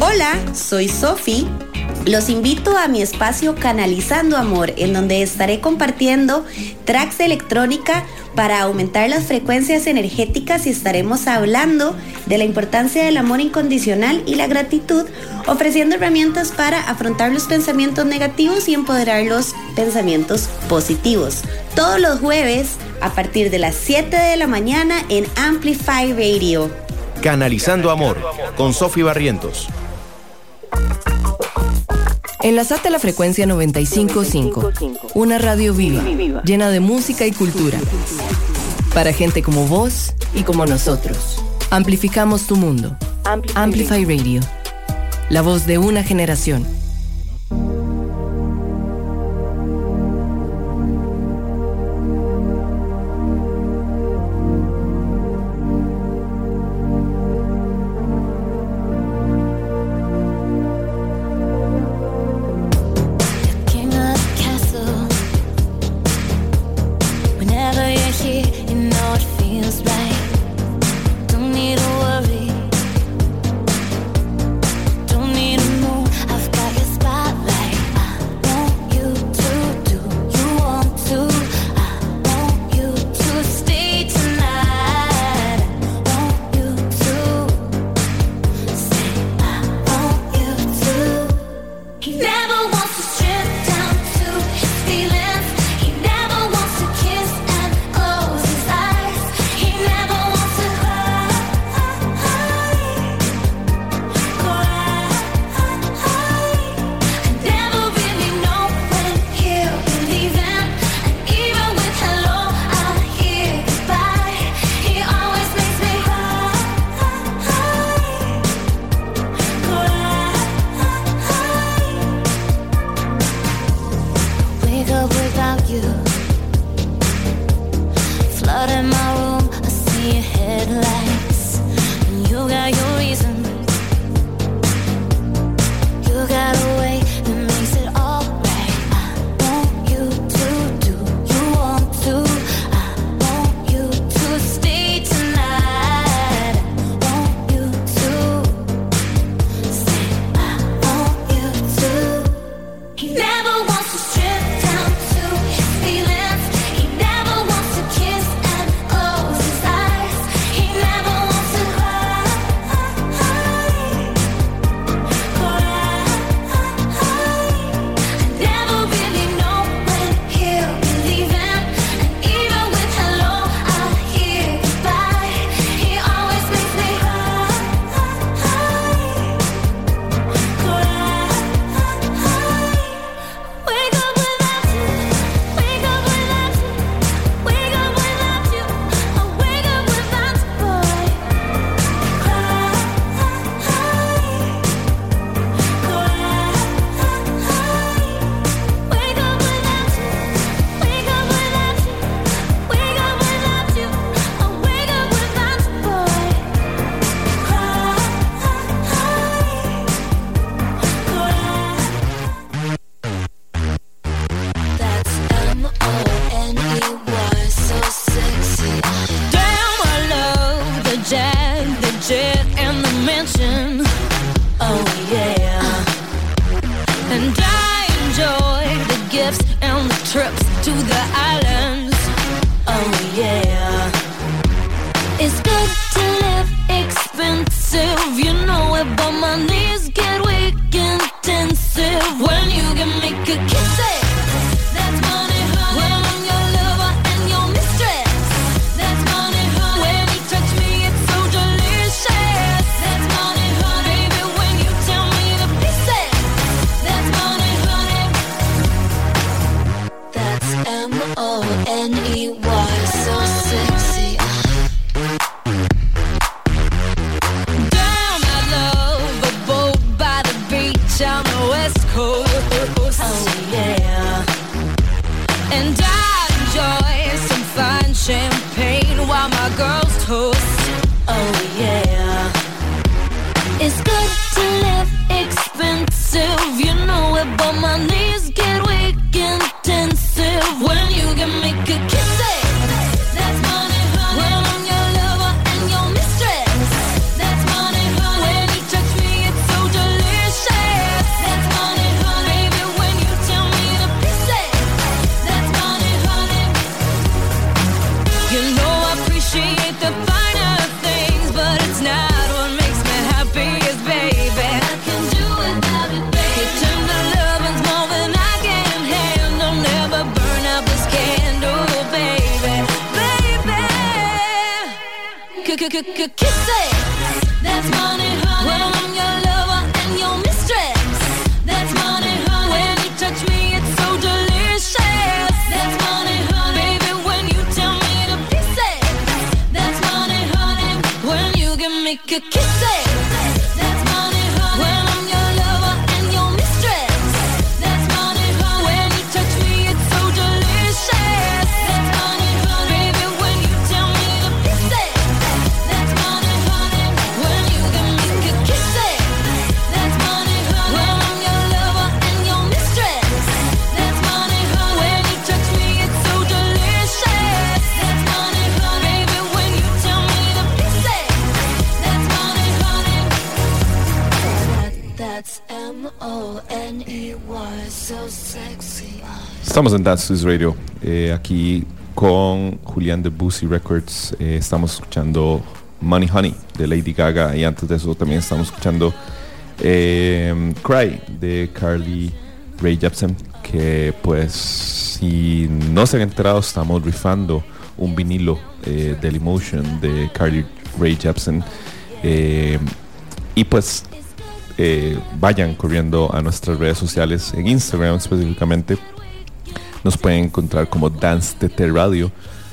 Hola, soy Sofi. Los invito a mi espacio Canalizando Amor, en donde estaré compartiendo tracks electrónica para aumentar las frecuencias energéticas y estaremos hablando de la importancia del amor incondicional y la gratitud, ofreciendo herramientas para afrontar los pensamientos negativos y empoderar los pensamientos positivos. Todos los jueves a partir de las 7 de la mañana en Amplify Radio. Canalizando Amor, con Sofi Barrientos. Enlazate a la frecuencia 955, una radio viva, llena de música y cultura. Para gente como vos y como nosotros. Amplificamos tu mundo. Amplify Radio. La voz de una generación. Estamos en News Radio, eh, aquí con Julián de Boozy Records. eh, estamos escuchando Money Honey de Lady Gaga y antes de eso también estamos escuchando eh, Cry de Carly Rae Jepsen. Que pues, si no se han enterado, estamos rifando un vinilo del Emotion de Carly Rae Jepsen. Y pues vayan corriendo a nuestras redes sociales, en Instagram específicamente. Nos pueden encontrar como Dance TT Radio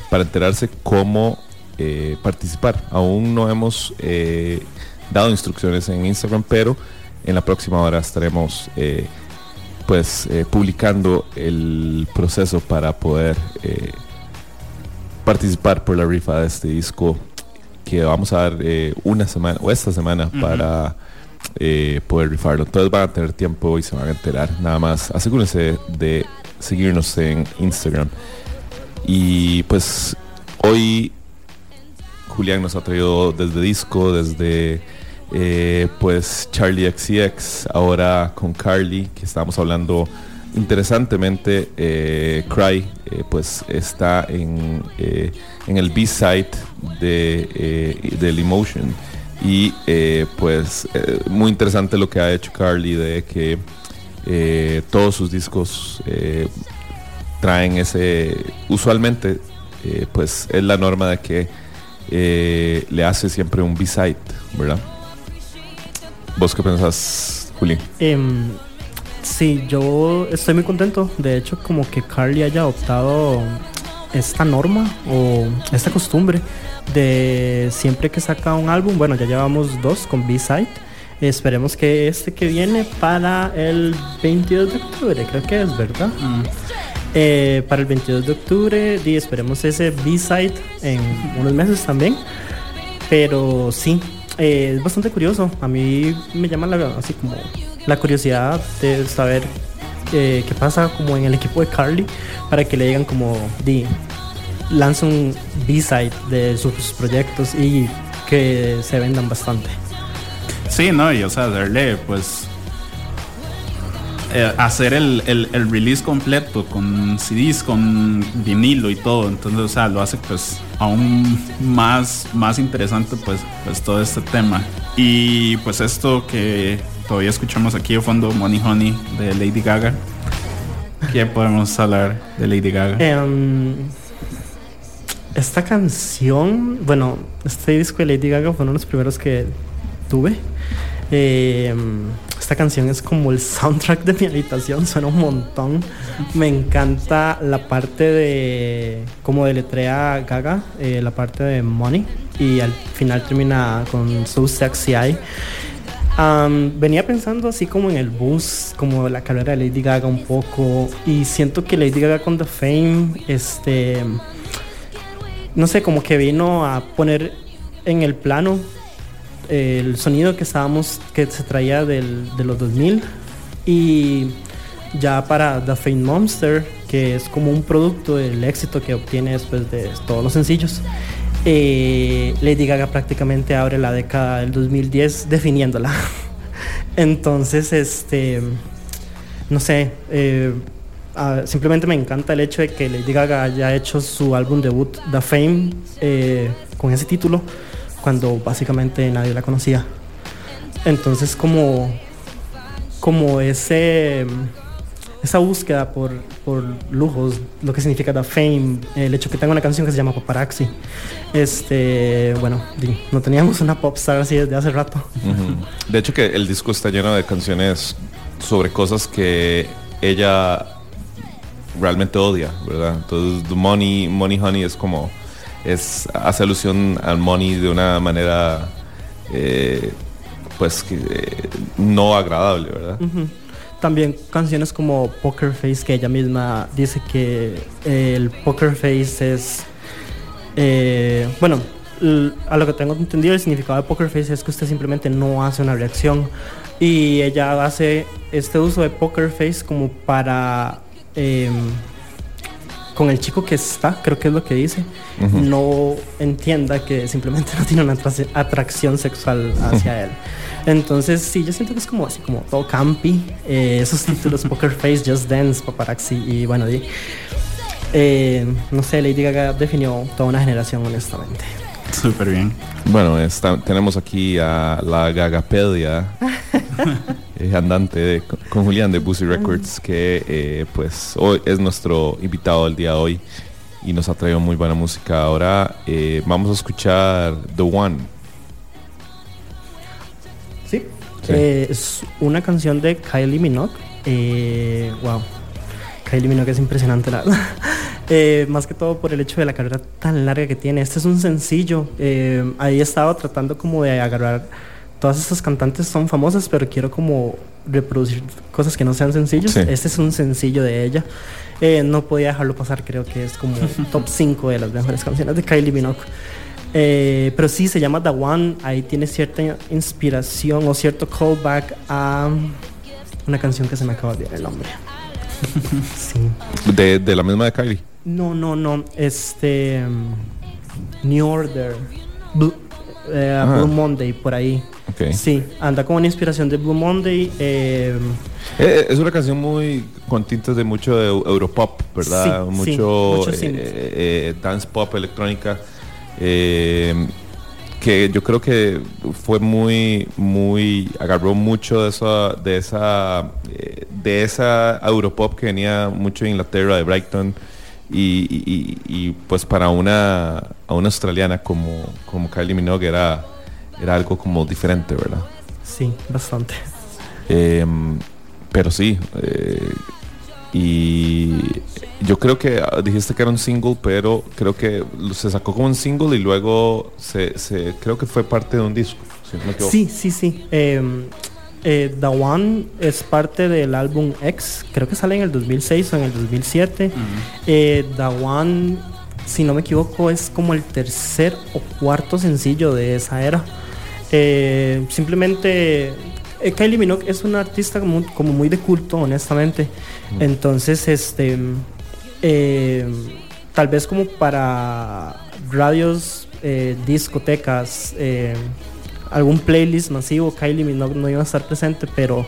para enterarse cómo eh, participar. Aún no hemos eh, dado instrucciones en Instagram, pero en la próxima hora estaremos eh, pues publicando el proceso para poder participar por la rifa de este disco que vamos a dar una semana o esta semana para poder rifarlo. Entonces van a tener tiempo y se van a enterar. Nada más asegúrense de seguirnos en Instagram. Y pues hoy Julián nos ha traído desde disco, desde eh, pues Charlie XCX, ahora con Carly, que estábamos hablando interesantemente, eh, Cry eh, pues está en, en el B-side de, del Emotion. Y pues muy interesante lo que ha hecho Carly de que eh, todos sus discos eh, traen ese, usualmente eh, pues es la norma de que eh, le hace siempre un B-side, ¿verdad? ¿Vos qué pensás, Juli? Em, sí, yo estoy muy contento. De hecho, como que Carly haya adoptado esta norma o esta costumbre de siempre que saca un álbum, bueno, ya llevamos dos con B-Side. Esperemos que este que viene para el 22 de octubre, creo que es, ¿verdad? Eh, para el 22 de octubre y esperemos ese B-Side en unos meses también. Pero sí, eh, es bastante curioso. A mí me llama la, así como la curiosidad de saber eh, qué pasa como en el equipo de Carly para que le digan como di lanza un B-side de sus proyectos y que se vendan bastante. Sí, no, y o sea, darle pues eh, hacer el, el- el release completo con CDs, con vinilo y todo. Entonces, o sea, lo hace pues aún más, más interesante pues, pues todo este tema. Y pues esto que todavía escuchamos aquí de fondo, Money Honey de Lady Gaga. ¿Qué podemos hablar de Lady Gaga? Em, esta canción, bueno, este disco de Lady Gaga fue uno de los primeros que tuve. Em, esta canción es como el soundtrack de mi habitación, suena un montón. Me encanta la parte de como deletrea Gaga, eh, la parte de Money y al final termina con So Sexy. Am, venía pensando así como en el bus, como la carrera de Lady Gaga un poco, y siento que Lady Gaga con The Fame, este, no sé, como que vino a poner en el plano el sonido que estábamos, que se traía del, de los 2000, y ya para The Fame Monster, que es como un producto del éxito que obtiene después de todos los sencillos. eh, Lady Gaga prácticamente abre la década del 2010 definiéndola. Entonces, este, no sé, eh, ah, simplemente me encanta el hecho de que Lady Gaga haya hecho su álbum debut, The Fame, eh, con ese título, cuando básicamente nadie la conocía. Entonces, como, como ese, esa búsqueda por, por lujos, lo que significa the fame, el hecho que tenga una canción que se llama Paparazzi. Este, bueno, no teníamos una popstar así desde hace rato. De hecho que el disco está lleno de canciones sobre cosas que ella realmente odia, ¿verdad? Entonces, The Money, Money Honey es como, es, hace alusión al money de una manera, eh, pues, que, eh, no agradable, ¿verdad? También canciones como Poker Face, que ella misma dice que eh, el Poker Face es. bueno, a lo que tengo entendido, el significado de Poker Face es que usted simplemente no hace una reacción. Y ella hace este uso de Poker Face como para. Con el chico que está, creo que es lo que dice, no entienda que simplemente no tiene una atrac- atracción sexual hacia él. Entonces, sí, yo siento que es como así, como todo campi. eh, esos títulos, Poker Face, Just Dance, Paparazzi, y bueno, eh, no sé, Lady Gaga definió toda una generación, honestamente. Súper bien. Bueno, está- tenemos aquí a la Gagapedia, andante de- con Julián de Boozy Records, que eh, pues hoy es nuestro invitado del día de hoy y nos ha traído muy buena música. Ahora eh, vamos a escuchar The One. Sí. Sí. Eh, es una canción de Kylie Minogue. Wow. Kylie Minogue es impresionante, la verdad. Eh, más que todo por el hecho de la carrera tan larga que tiene. Este es un sencillo. Eh, ahí he estado tratando como de agarrar. Todas estas cantantes son famosas, pero quiero como reproducir cosas que no sean sencillos. Sí. Este es un sencillo de ella. Eh, no podía dejarlo pasar, creo que es como top 5 de las mejores canciones de Kylie Minogue. Eh, pero sí, se llama The One. Ahí tiene cierta inspiración o cierto callback a una canción que se me acaba de olvidar el nombre. sí. De, de la misma de Kylie. No, no, no. Este. um, New Order. Blue, eh, Ah. Blue Monday, por ahí. Sí, anda como una inspiración de Blue Monday. eh, Eh, es una canción muy con tintes de mucho de eu- Europop, ¿verdad? Sí, mucho sí, mucho eh, dance pop, electrónica. que yo creo que fue muy, muy, agarró mucho de esa, de esa, de esa Europop que venía mucho de Inglaterra, de Brighton, y, y- y- y, pues para una, a una australiana como, como Kylie Minogue era, era algo como diferente, ¿verdad? sí, bastante. Em, pero sí. eh, y yo creo que ah, dijiste que era un single, pero creo que se sacó como un single y luego se, se- creo que fue parte de un disco. si no. Sí, sí, sí. Eh, eh, The One es parte del álbum X, creo que sale en el 2006 o en el 2007. Eh, The One, si no me equivoco, es como el tercer o cuarto sencillo de esa era. Eh, simplemente, eh, Kylie Minogue es una artista como, como muy de culto, honestamente. Entonces, este, tal vez como para radios, discotecas, algún playlist masivo, Kylie Minogue no iba a estar presente, pero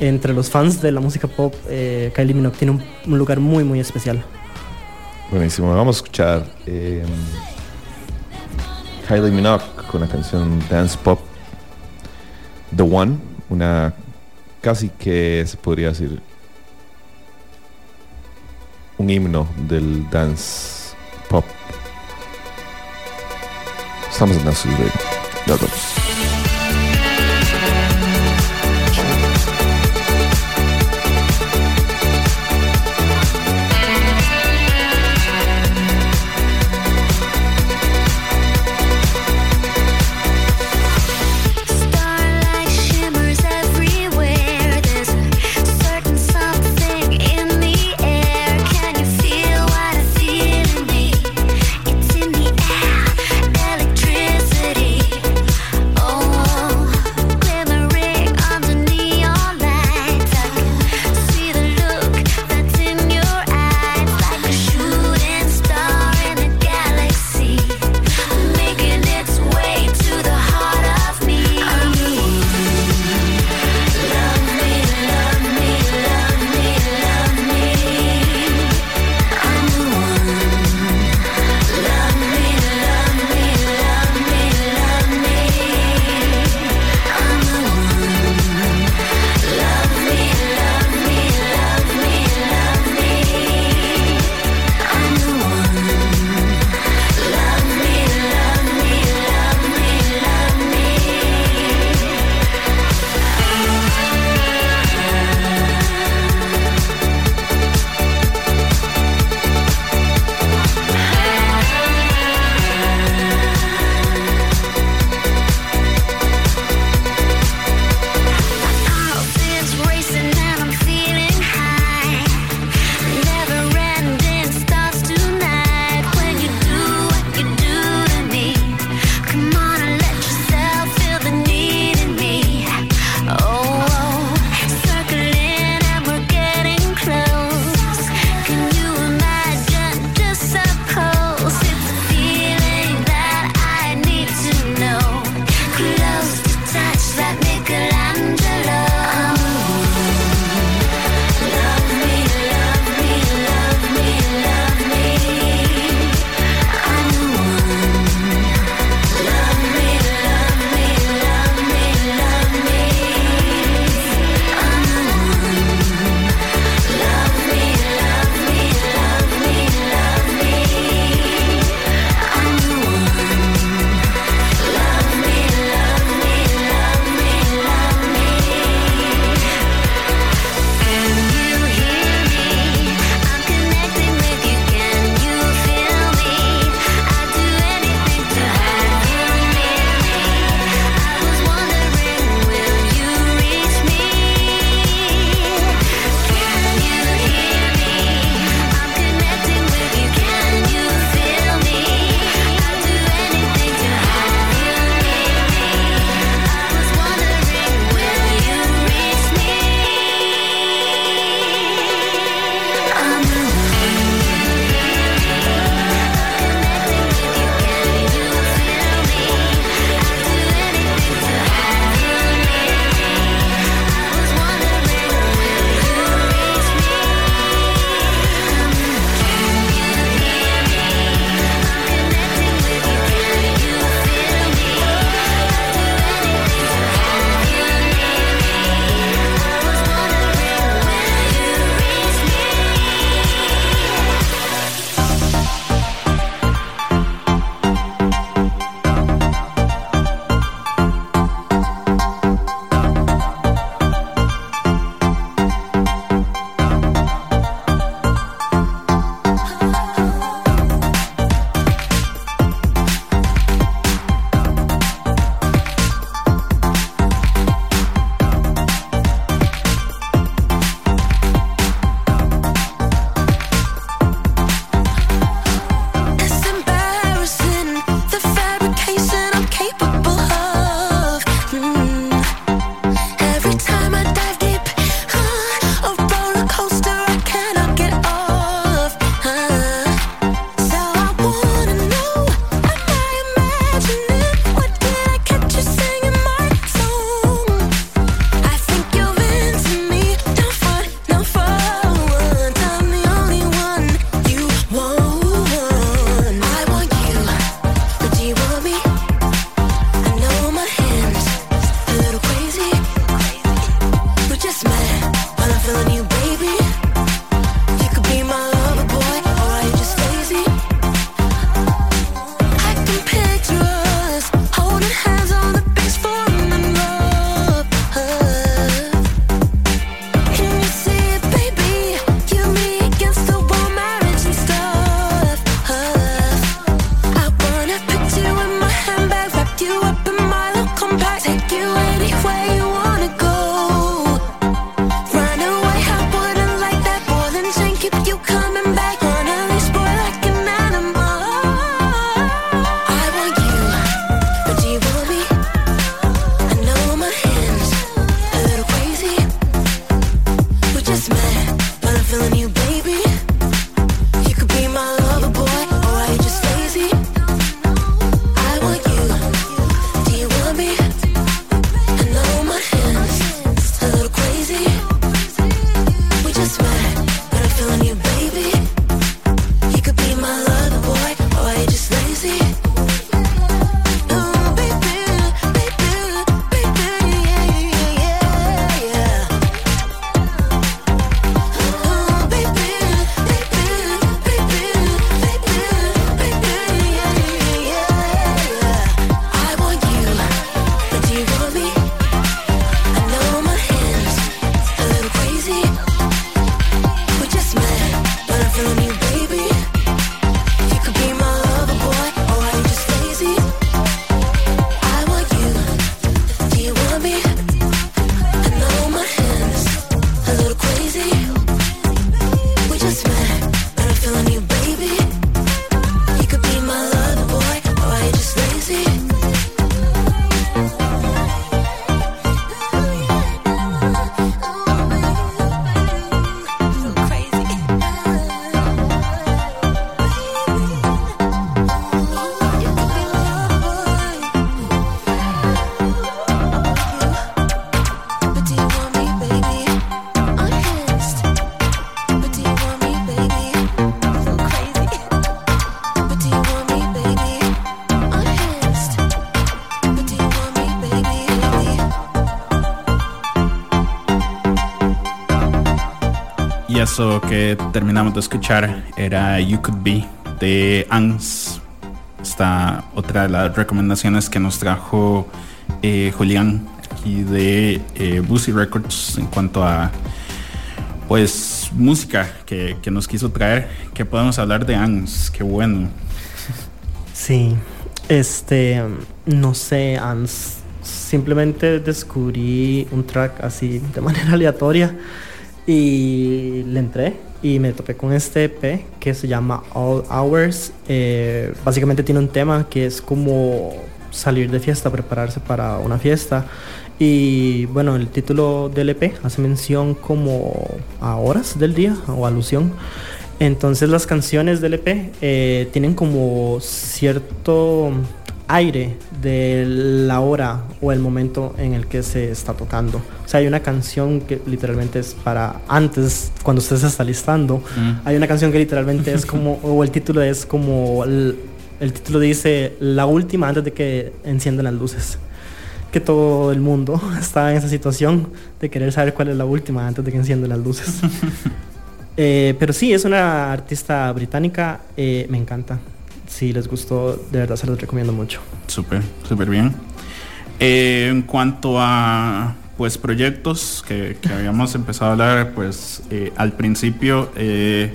entre los fans de la música pop, eh, Kylie Minogue tiene un, lugar muy, muy especial. Buenísimo. Vamos a escuchar em, Kylie Minogue con la canción Dance Pop The One, una casi que se podría decir un himno del dance pop. Estamos en Dance Radio. Terminamos de escuchar era You Could Be de ANS. Esta otra de las recomendaciones que nos trajo eh, Julián aquí de eh, Records en cuanto a pues música que, que nos quiso traer. Que podemos hablar de ANS, qué bueno. Sí, este, no sé, ans- simplemente descubrí un track así de manera aleatoria y le entré y me topé con este EP que se llama All Hours. Eh, básicamente tiene un tema que es como salir de fiesta, prepararse para una fiesta. Y bueno, el título del EP hace mención como a horas del día o alusión. Entonces las canciones del EP eh, tienen como cierto aire de la hora o el momento en el que se está tocando. O sea, hay una canción que literalmente es para antes, cuando usted se está listando. Mm. Hay una canción que literalmente es como, o el título es como, el, el título dice la última antes de que enciendan las luces. Que todo el mundo está en esa situación de querer saber cuál es la última antes de que enciendan las luces. Eh, pero sí, es una artista británica, eh, me encanta. Si les gustó, de verdad se los recomiendo mucho. Súper, súper bien. Eh, en cuanto a pues proyectos que, que habíamos empezado a hablar, pues eh, al principio eh,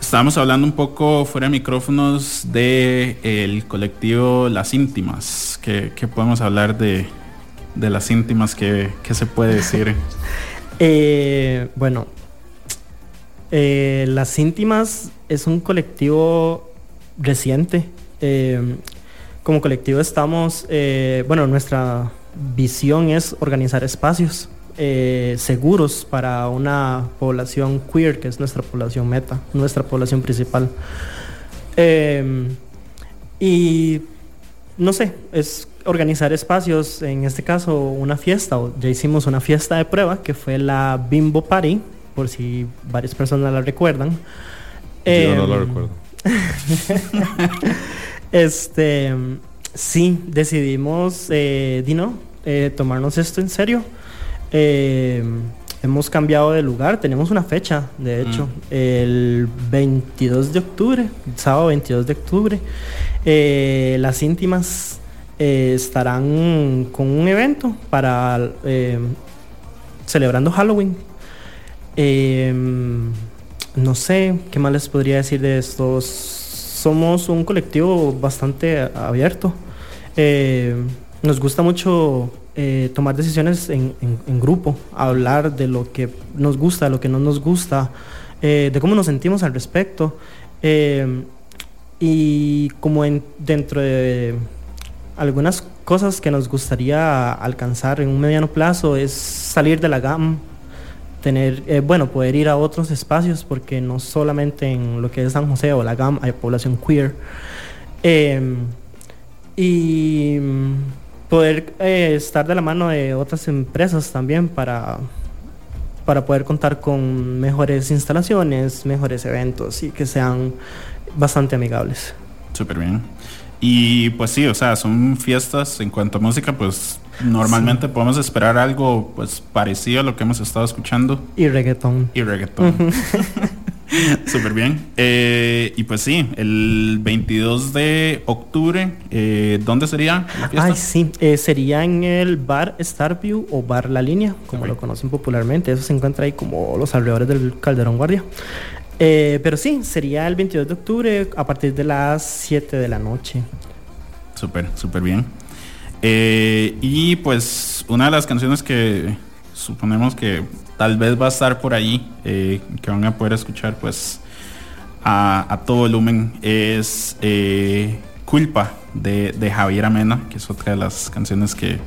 estábamos hablando un poco fuera de micrófonos de el colectivo Las Íntimas. que podemos hablar de, de las íntimas? que se puede decir? Eh, bueno, Las Íntimas es un colectivo reciente. Eh, como colectivo estamos, eh, bueno, nuestra visión es organizar espacios eh, seguros para una población queer, que es nuestra población meta, nuestra población principal. Eh, y no sé, es organizar espacios, en este caso una fiesta, o ya hicimos una fiesta de prueba que fue la Bimbo Party, por si varias personas la recuerdan. Yo no Em, recuerdo. este, sí, decidimos, eh, Dino, eh, tomarnos esto en serio. Eh, hemos cambiado de lugar, tenemos una fecha, de hecho, el 22 de octubre, sábado 22 de octubre. Eh, las íntimas eh, estarán con un evento para eh, celebrando Halloween. No sé qué más les podría decir de estos. Somos un colectivo bastante abierto. Eh, nos gusta mucho eh, tomar decisiones en, grupo, hablar de lo que nos gusta, de lo que no nos gusta, eh, de cómo nos sentimos al respecto. Y como en, dentro de algunas cosas que nos gustaría alcanzar en un mediano plazo es salir de la GAM, tener, eh, bueno, poder ir a otros espacios, porque no solamente en lo que es San José o la GAM hay población queer. Eh, y mm, poder eh, estar de la mano de otras empresas también para, para poder contar con mejores instalaciones, mejores eventos y que sean bastante amigables. Súper bien. Y pues sí, o sea, son fiestas en cuanto a música, pues normalmente podemos esperar algo pues parecido a lo que hemos estado escuchando. Y reggaetón. Y reggaetón. Súper bien. Eh, y pues sí, el 22 de octubre, eh, ¿dónde sería la fiesta? Ay, sí, eh, sería en el bar Starview o bar La Línea, como lo conocen popularmente. Eso se encuentra ahí como los alrededores del Calderón Guardia. Eh, pero sí, sería el 22 de octubre a partir de las 7 de la noche. Súper, súper bien. Eh, y pues una de las canciones que suponemos que tal vez va a estar por ahí, eh, que van a poder escuchar pues a, a todo volumen, es eh, Culpa de, de Javier Amena, que es otra de las canciones que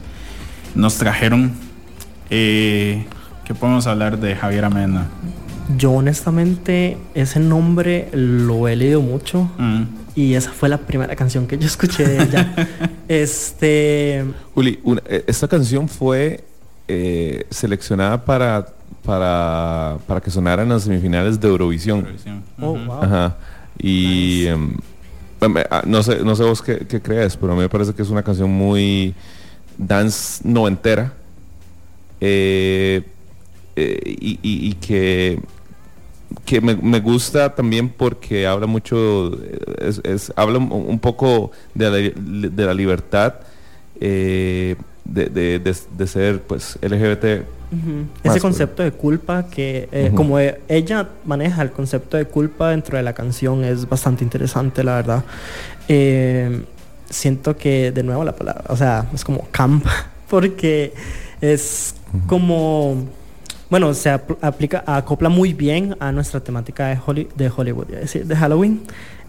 nos trajeron. ¿Qué podemos hablar de Javier Amena? Yo honestamente ese nombre lo he leído mucho Mm. y esa fue la primera canción que yo escuché de ella. este, Juli, una- eh, esta canción fue eh, seleccionada para, para, para que sonara en las semifinales de Eurovisión. Oh, wow. Ajá. Y em, em, eh, ah, no sé, no sé vos qué, qué crees, pero a mí me parece que es una canción muy dance noventera. eh, eh, y, y- y que que me, me gusta también porque habla mucho, es, es- habla un, poco de la, de la libertad eh, de, de- de- ser pues LGBT. Ese concepto de culpa que eh, como e- ella maneja el concepto de culpa dentro de la canción es bastante interesante, la verdad. Eh, siento que de nuevo la palabra, o sea, es como camp, porque es como, bueno, se apl- aplica, acopla muy bien a nuestra temática de, Holly- de Hollywood, decir, de Halloween.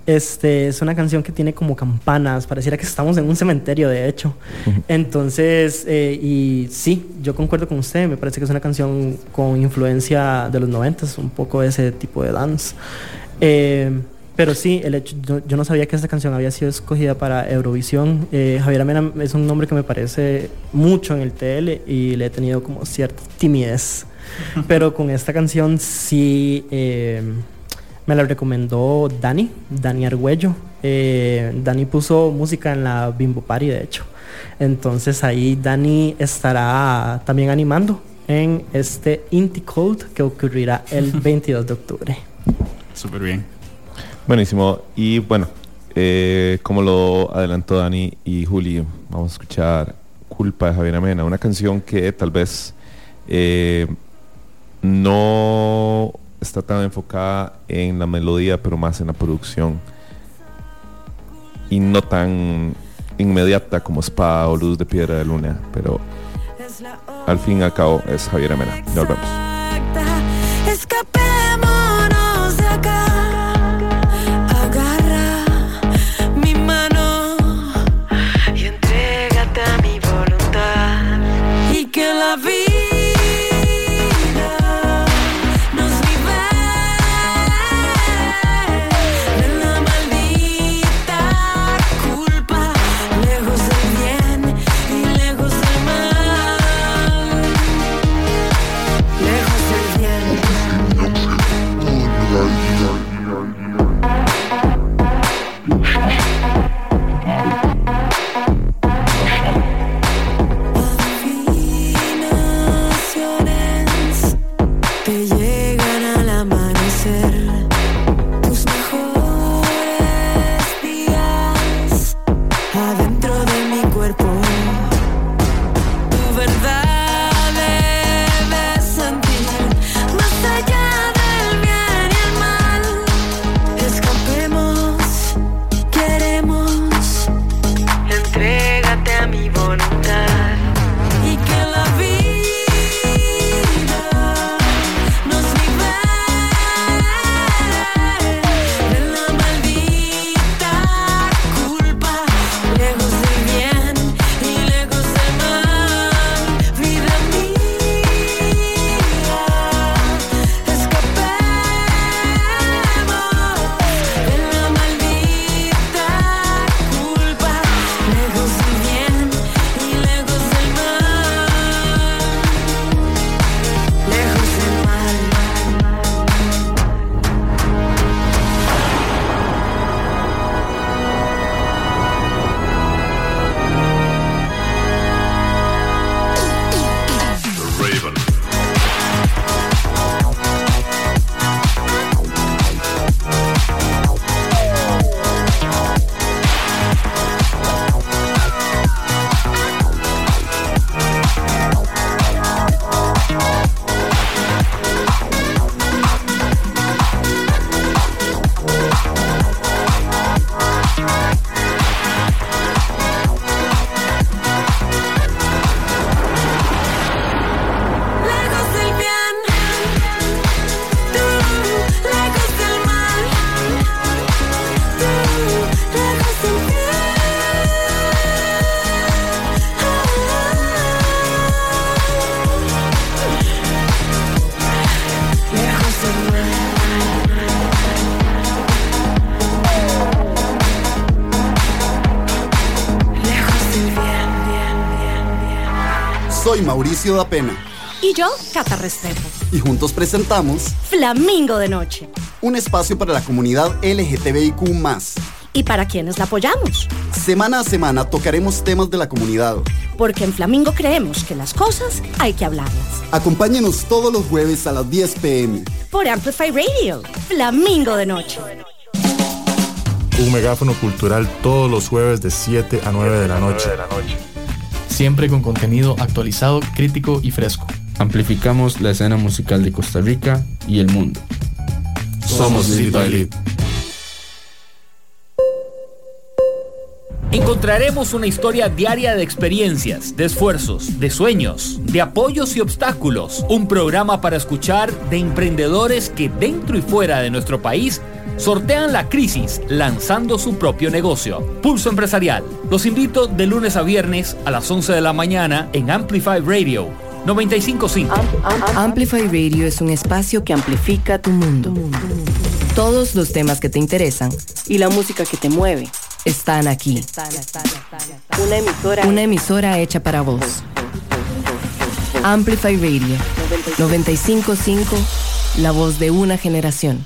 Este es una canción que tiene como campanas, pareciera que estamos en un cementerio, de hecho. Entonces, eh, y sí, yo concuerdo con usted, me parece que es una canción con influencia de los 90, un poco ese tipo de dance. Eh, pero sí, el hecho, yo, yo no sabía que esta canción había sido escogida para Eurovisión. Eh, Javier Amena es un nombre que me parece mucho en el TL y le he tenido como cierta timidez. Pero con esta canción sí eh, me la recomendó Dani, Dani Argüello. Eh, Dani puso música en la Bimbo Party, de hecho. Entonces ahí Dani estará también animando en este Inti Cold que ocurrirá el 22 de octubre. Súper bien. Buenísimo. Y bueno, eh, como lo adelantó Dani y Juli, vamos a escuchar Culpa de Javier Amena, una canción que tal vez eh, no está tan enfocada en la melodía, pero más en la producción. Y no tan inmediata como Espada o Luz de Piedra de Luna, pero al fin y al cabo es Javier Amena. Nos vemos. Soy Mauricio Dapena Y yo, Cata Restrepo. y juntos presentamos Flamingo de noche. un espacio para la comunidad LGTBIQ+, ¿Y para quiénes la apoyamos? Semana a semana tocaremos temas de la comunidad. Porque en Flamingo creemos que las cosas hay que hablarlas. Acompáñenos todos los jueves a las 10 pm. Por Amplify Radio, Flamingo de Noche. Un megáfono cultural todos los jueves de 7 a 9 de la noche. Siempre con contenido actualizado, crítico y fresco. Amplificamos la escena musical de Costa Rica y el mundo. Somos Lead by Lead. Encontraremos una historia diaria de experiencias, de esfuerzos, de sueños, de apoyos y obstáculos. Un programa para escuchar de emprendedores que dentro y fuera de nuestro país sortean la crisis lanzando su propio negocio. Pulso Empresarial. Los invito de lunes a viernes a las 11 de la mañana en Amplify Radio 955. Amplify Radio es un espacio que amplifica tu mundo. Todos los temas que te interesan y la música que te mueve están aquí. Una emisora, una emisora hecha para vos. Amplify Radio 955, la voz de una generación.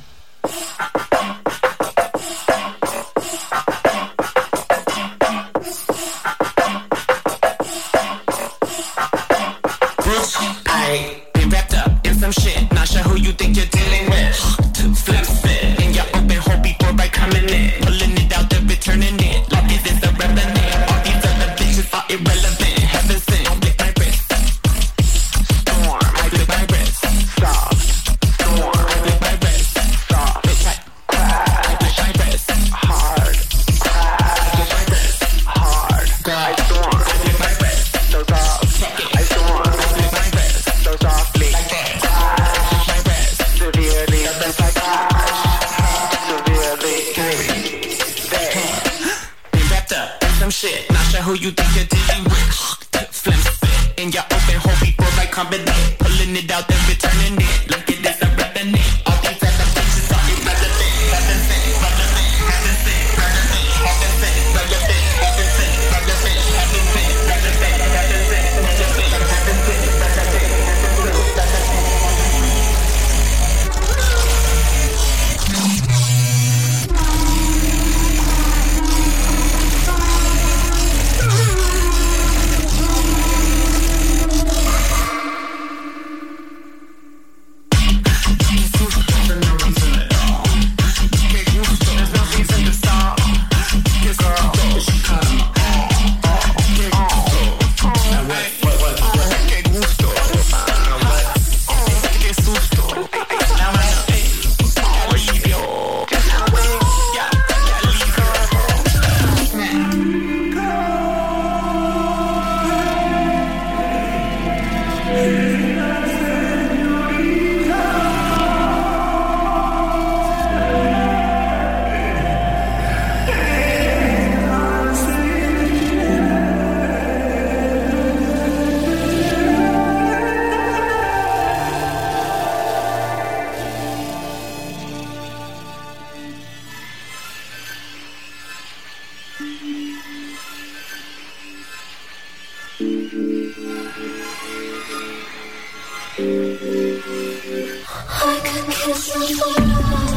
I could kiss you.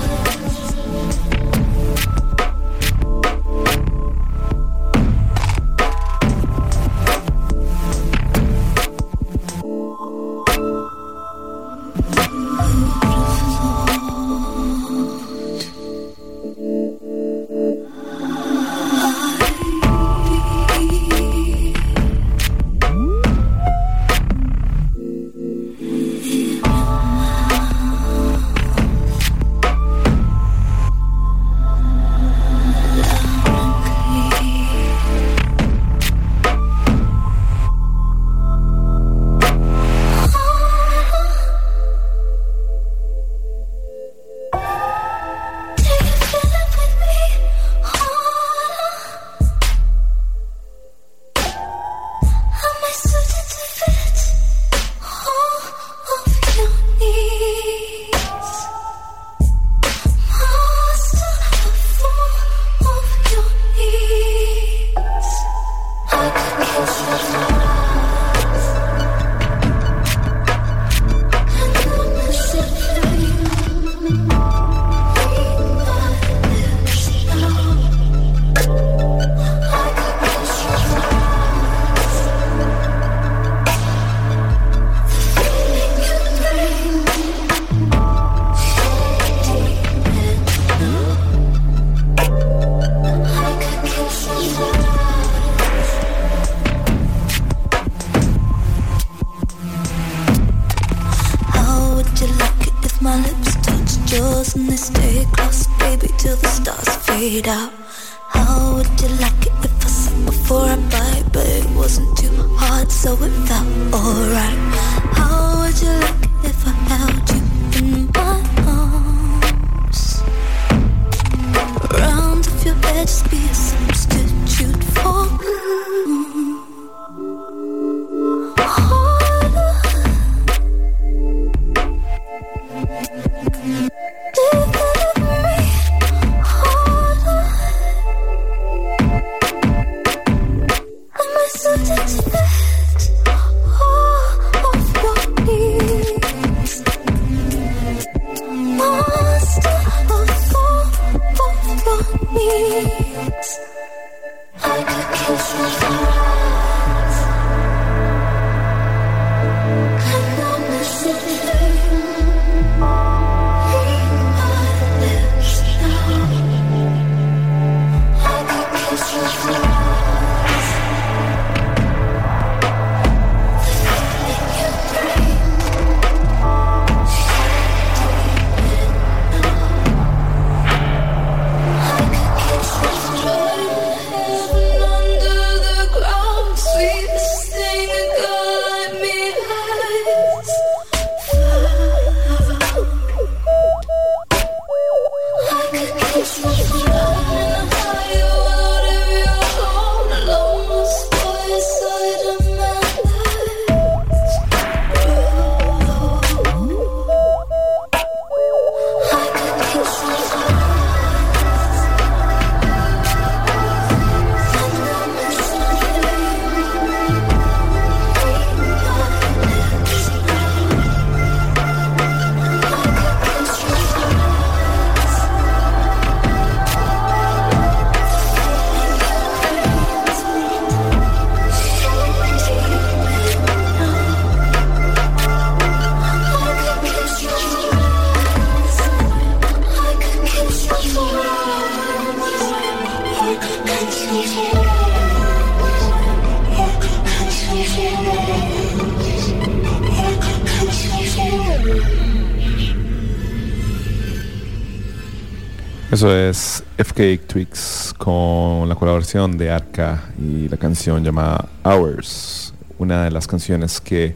Eso es FK Twix con la colaboración de Arca y la canción llamada Hours, una de las canciones que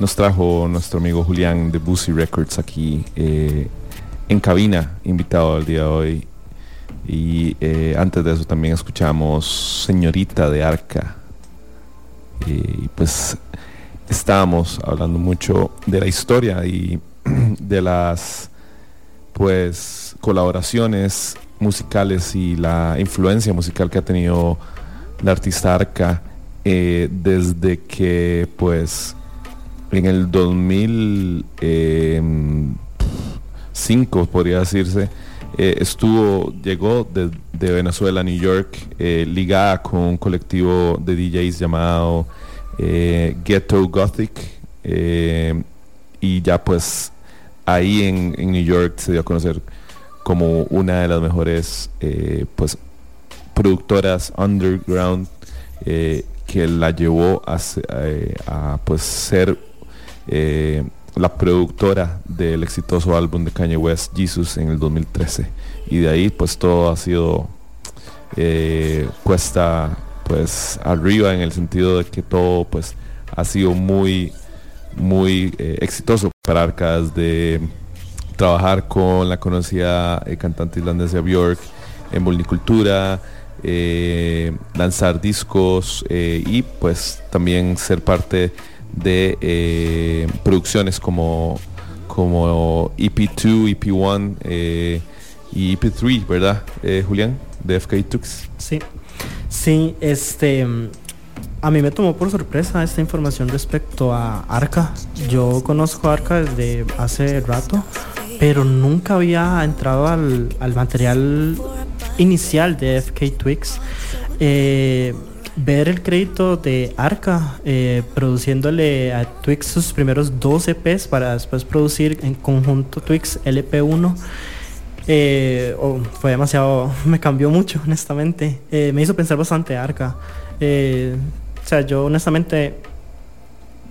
nos trajo nuestro amigo Julián de Busy Records aquí eh, en cabina, invitado el día de hoy. Y eh, antes de eso también escuchamos Señorita de Arca. Y pues estábamos hablando mucho de la historia y de las pues colaboraciones musicales y la influencia musical que ha tenido la artista Arca eh, desde que pues en el 2005 podría decirse eh, estuvo llegó de, de Venezuela a New York eh, ligada con un colectivo de DJs llamado eh, Ghetto Gothic eh, y ya pues ahí en New York se dio a conocer como una de las mejores eh, pues productoras underground eh, que la llevó a, eh, pues ser la productora del exitoso álbum de Kanye West Jesus en el 2013 y de ahí pues todo ha sido cuesta pues arriba en el sentido de que todo pues ha sido muy muy exitoso para Arcas de trabajar con la conocida eh, cantante islandesa Björk en Multicultura, eh, lanzar discos eh, y pues también ser parte de eh, producciones como, como E EP2, EP1 eh, y EP3, ¿verdad, Julián? De FK Tux. Sí. Sí, este. A mí me tomó por sorpresa esta información respecto a Arca. Yo conozco Arca desde hace rato, pero nunca había entrado al, al material inicial de FK Twix. Eh, ver el crédito de Arca eh, produciéndole a Twix sus primeros dos EPs para después producir en conjunto Twix LP1 eh, fue demasiado, me cambió mucho, honestamente. Me hizo pensar bastante Arca. O sea, yo honestamente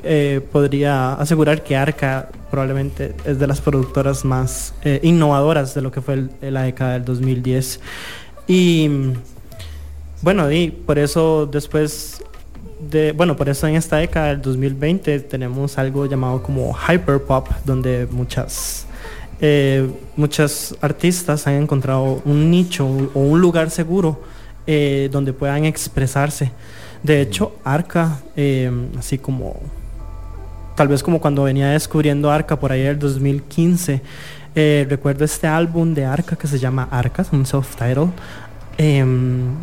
eh, podría asegurar que Arca probablemente es de las productoras más eh, innovadoras de lo que fue el- la década del 2010. Y bueno, y por eso después de, bueno, por eso en esta década del 2020 tenemos algo llamado como hyperpop, donde muchas eh, muchas artistas han encontrado un nicho o un lugar seguro eh, donde puedan expresarse. De hecho, Arca, eh, así como tal vez como cuando venía descubriendo Arca por ahí del 2015, eh, recuerdo este álbum de Arca que se llama Arca, un self-title. em,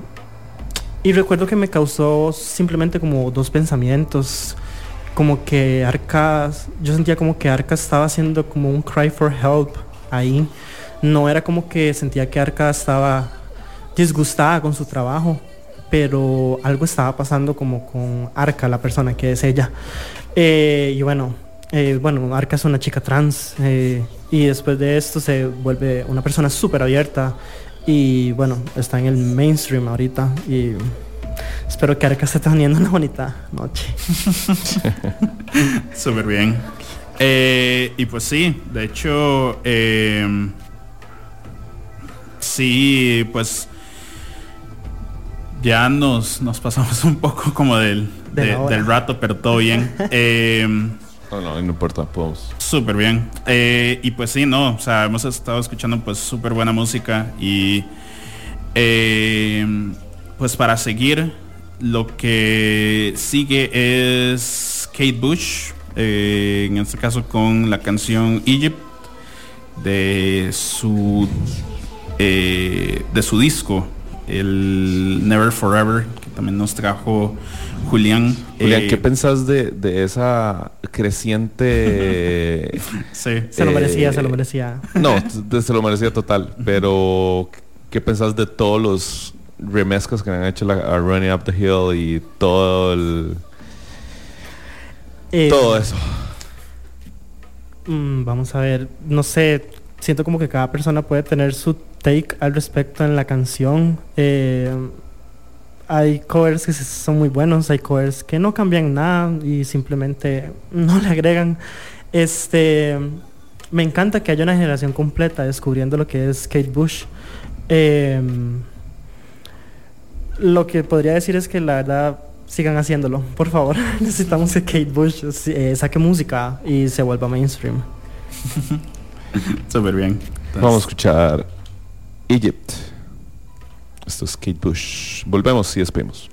y recuerdo que me causó simplemente como dos pensamientos. Como que Arca, yo sentía como que Arca estaba haciendo como un cry for help ahí. No era como que sentía que Arca estaba disgustada con su trabajo, pero algo estaba pasando como con Arca, la persona que es ella. Eh, y bueno, eh, bueno, Arca es una chica trans eh, y después de esto se vuelve una persona súper abierta y bueno, está en el mainstream ahorita y espero que Arca esté teniendo una bonita noche. Súper bien. Y pues sí, de hecho, sí, pues ya nos, nos pasamos un poco como del, De de- del rato, pero todo bien. Eh, No, no, no importa, podemos. Súper bien. Eh, y pues sí, no, o sea, hemos estado escuchando pues súper buena música y eh, pues para seguir, lo que sigue es Kate Bush, eh, en este caso con la canción Egypt de su eh, de su disco, el Never Forever, que también nos trajo Julián. Julián, Eh, ¿qué pensás de, de esa creciente... Sí. Se lo merecía, se lo merecía. No, se lo merecía total, pero ¿qué pensás de todos los remezcos que han hecho la, a Running Up the Hill y todo el... Eh, todo eso? Mm, vamos a ver, no sé, siento como que cada persona puede tener su take al respecto en la canción. Eh, hay covers que son muy buenos, hay covers que no cambian nada y simplemente no le agregan. Este, me encanta que haya una generación completa descubriendo lo que es Kate Bush. Eh, lo que podría decir es que la verdad sigan haciéndolo, por favor. Necesitamos que Kate Bush eh, saque música y se vuelva mainstream. Súper bien. Vamos a escuchar Egypt. Esto es Kate Bush. Volvemos y despedimos.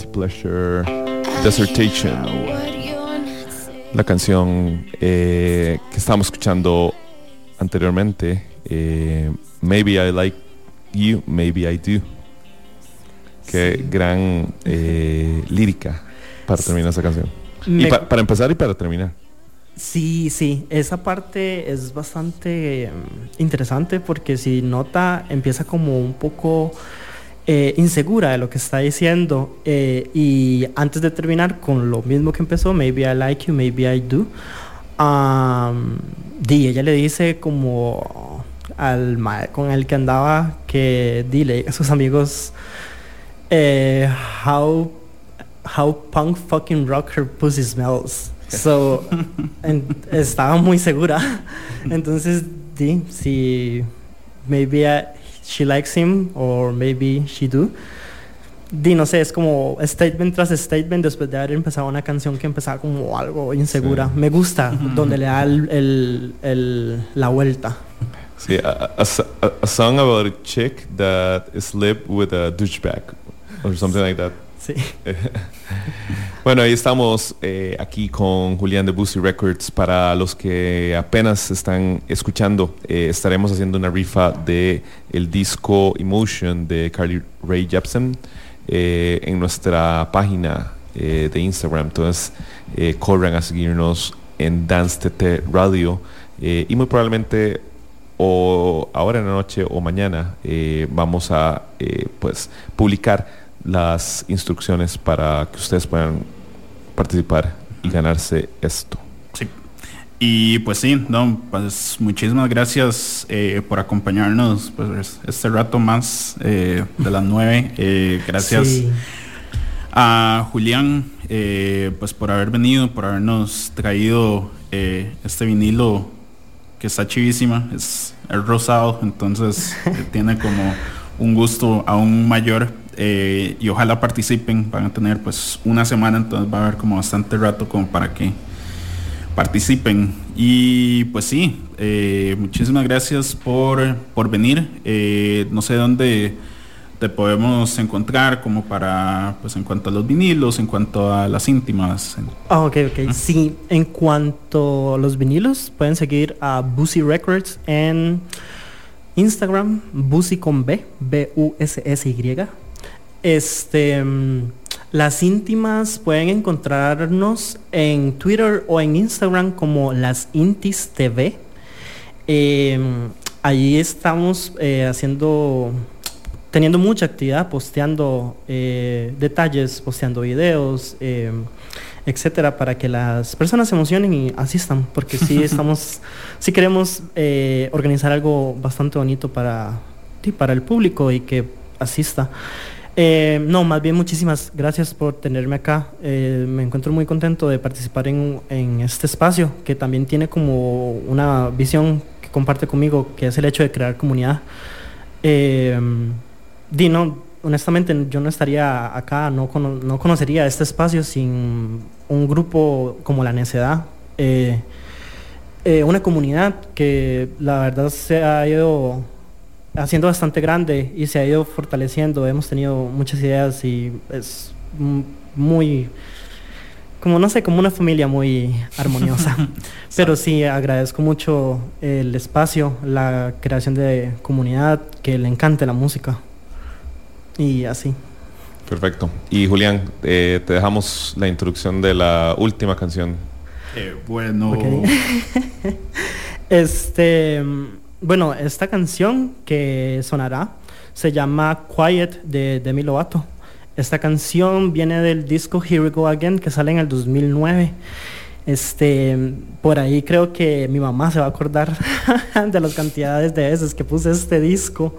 Anti-Pleasure, Dissertation. La canción eh, que estábamos escuchando anteriormente, eh, Maybe I Like You, Maybe I Do. Qué gran eh, lírica para terminar esa canción. Y pa- para empezar y para terminar. Sí, sí, esa parte es bastante mm, interesante porque si nota empieza como un poco eh, insegura de lo que está diciendo eh, y antes de terminar con lo mismo que empezó, maybe I like you, maybe I do, um, di, ella le dice como al con el que andaba que dile a sus amigos eh, how how punk fucking rock her pussy smells. So, en- estaba muy segura. Entonces, di, si maybe I- she likes him or maybe she do. Di, no sé, es como statement tras statement después de haber empezado una canción que empezaba como algo insegura. Sí. Me gusta donde le da el, el- el- la vuelta. Sí, a, a- a song about a chick that slept with a douchebag or something like that. Sí. bueno, ahí estamos eh, aquí con Julián de Boozy Records. Para los que apenas están escuchando, eh, estaremos haciendo una rifa de el disco Emotion de Carly Rae Jepsen eh, en nuestra página de Instagram. Entonces, corran a seguirnos en Dance TT Radio y muy probablemente o ahora en la noche o mañana vamos a pues publicar las instrucciones para que ustedes puedan participar y ganarse esto. Y pues sí, no, pues muchísimas gracias eh, por acompañarnos pues, este rato más eh, de las nueve. Eh, gracias Sí. a Julián eh, pues por haber venido, por habernos traído eh, este vinilo que está chivísima, es, es rosado, entonces eh, tiene como un gusto aún mayor eh, y ojalá participen, van a tener pues una semana, entonces va a haber como bastante rato como para que participen. Y pues sí, eh, muchísimas gracias por, por venir. Eh, no sé dónde te podemos encontrar como para, pues en cuanto a los vinilos, en cuanto a las íntimas. Ah, ok, ok. Sí, en cuanto a los vinilos, pueden seguir a Boozy Records en Instagram, Boozy con B, B-U-S-S-Y. Este, mm, las íntimas pueden encontrarnos en Twitter o en Instagram como las Intis TV. Eh, allí estamos eh, haciendo, teniendo mucha actividad, posteando eh, detalles, posteando videos, eh, etcétera, para que las personas se emocionen y asistan, porque sí estamos, sí queremos eh, organizar algo bastante bonito para, sí, para el público y que asista. Eh, no, más bien muchísimas gracias por tenerme acá. Eh, me encuentro muy contento de participar en, este espacio que también tiene como una visión que comparte conmigo, que es el hecho de crear comunidad. Eh, di, no, honestamente yo no estaría acá, no, no conocería este espacio sin un grupo como la Necedad. Eh, una comunidad que la verdad se ha ido haciendo bastante grande y se ha ido fortaleciendo. Hemos tenido muchas ideas y es muy, como no sé, como una familia muy armoniosa. Pero sí, agradezco mucho el espacio, la creación de comunidad, que le encante la música. Y así. Perfecto. Y Julián, eh, te dejamos la introducción de la última canción. Eh, bueno. Este, bueno, esta canción que sonará se llama Quiet de Demi Lovato. Esta canción viene del disco Here We Go Again que sale en el 2009. Este, por ahí creo que mi mamá se va a acordar de las cantidades de veces que puse este disco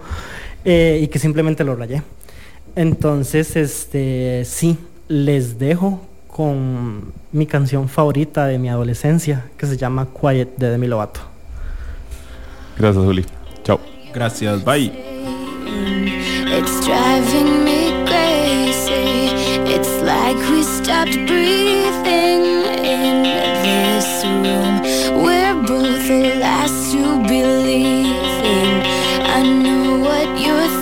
eh, y que simplemente lo rayé. Entonces, este, sí, les dejo con mi canción favorita de mi adolescencia que se llama Quiet de Demi Lovato. Gracias, Juli. Chao. Gracias, bye. It's driving me crazy. It's like we stopped breathing in this room. We're both the last to believe in. I know what you're thinking.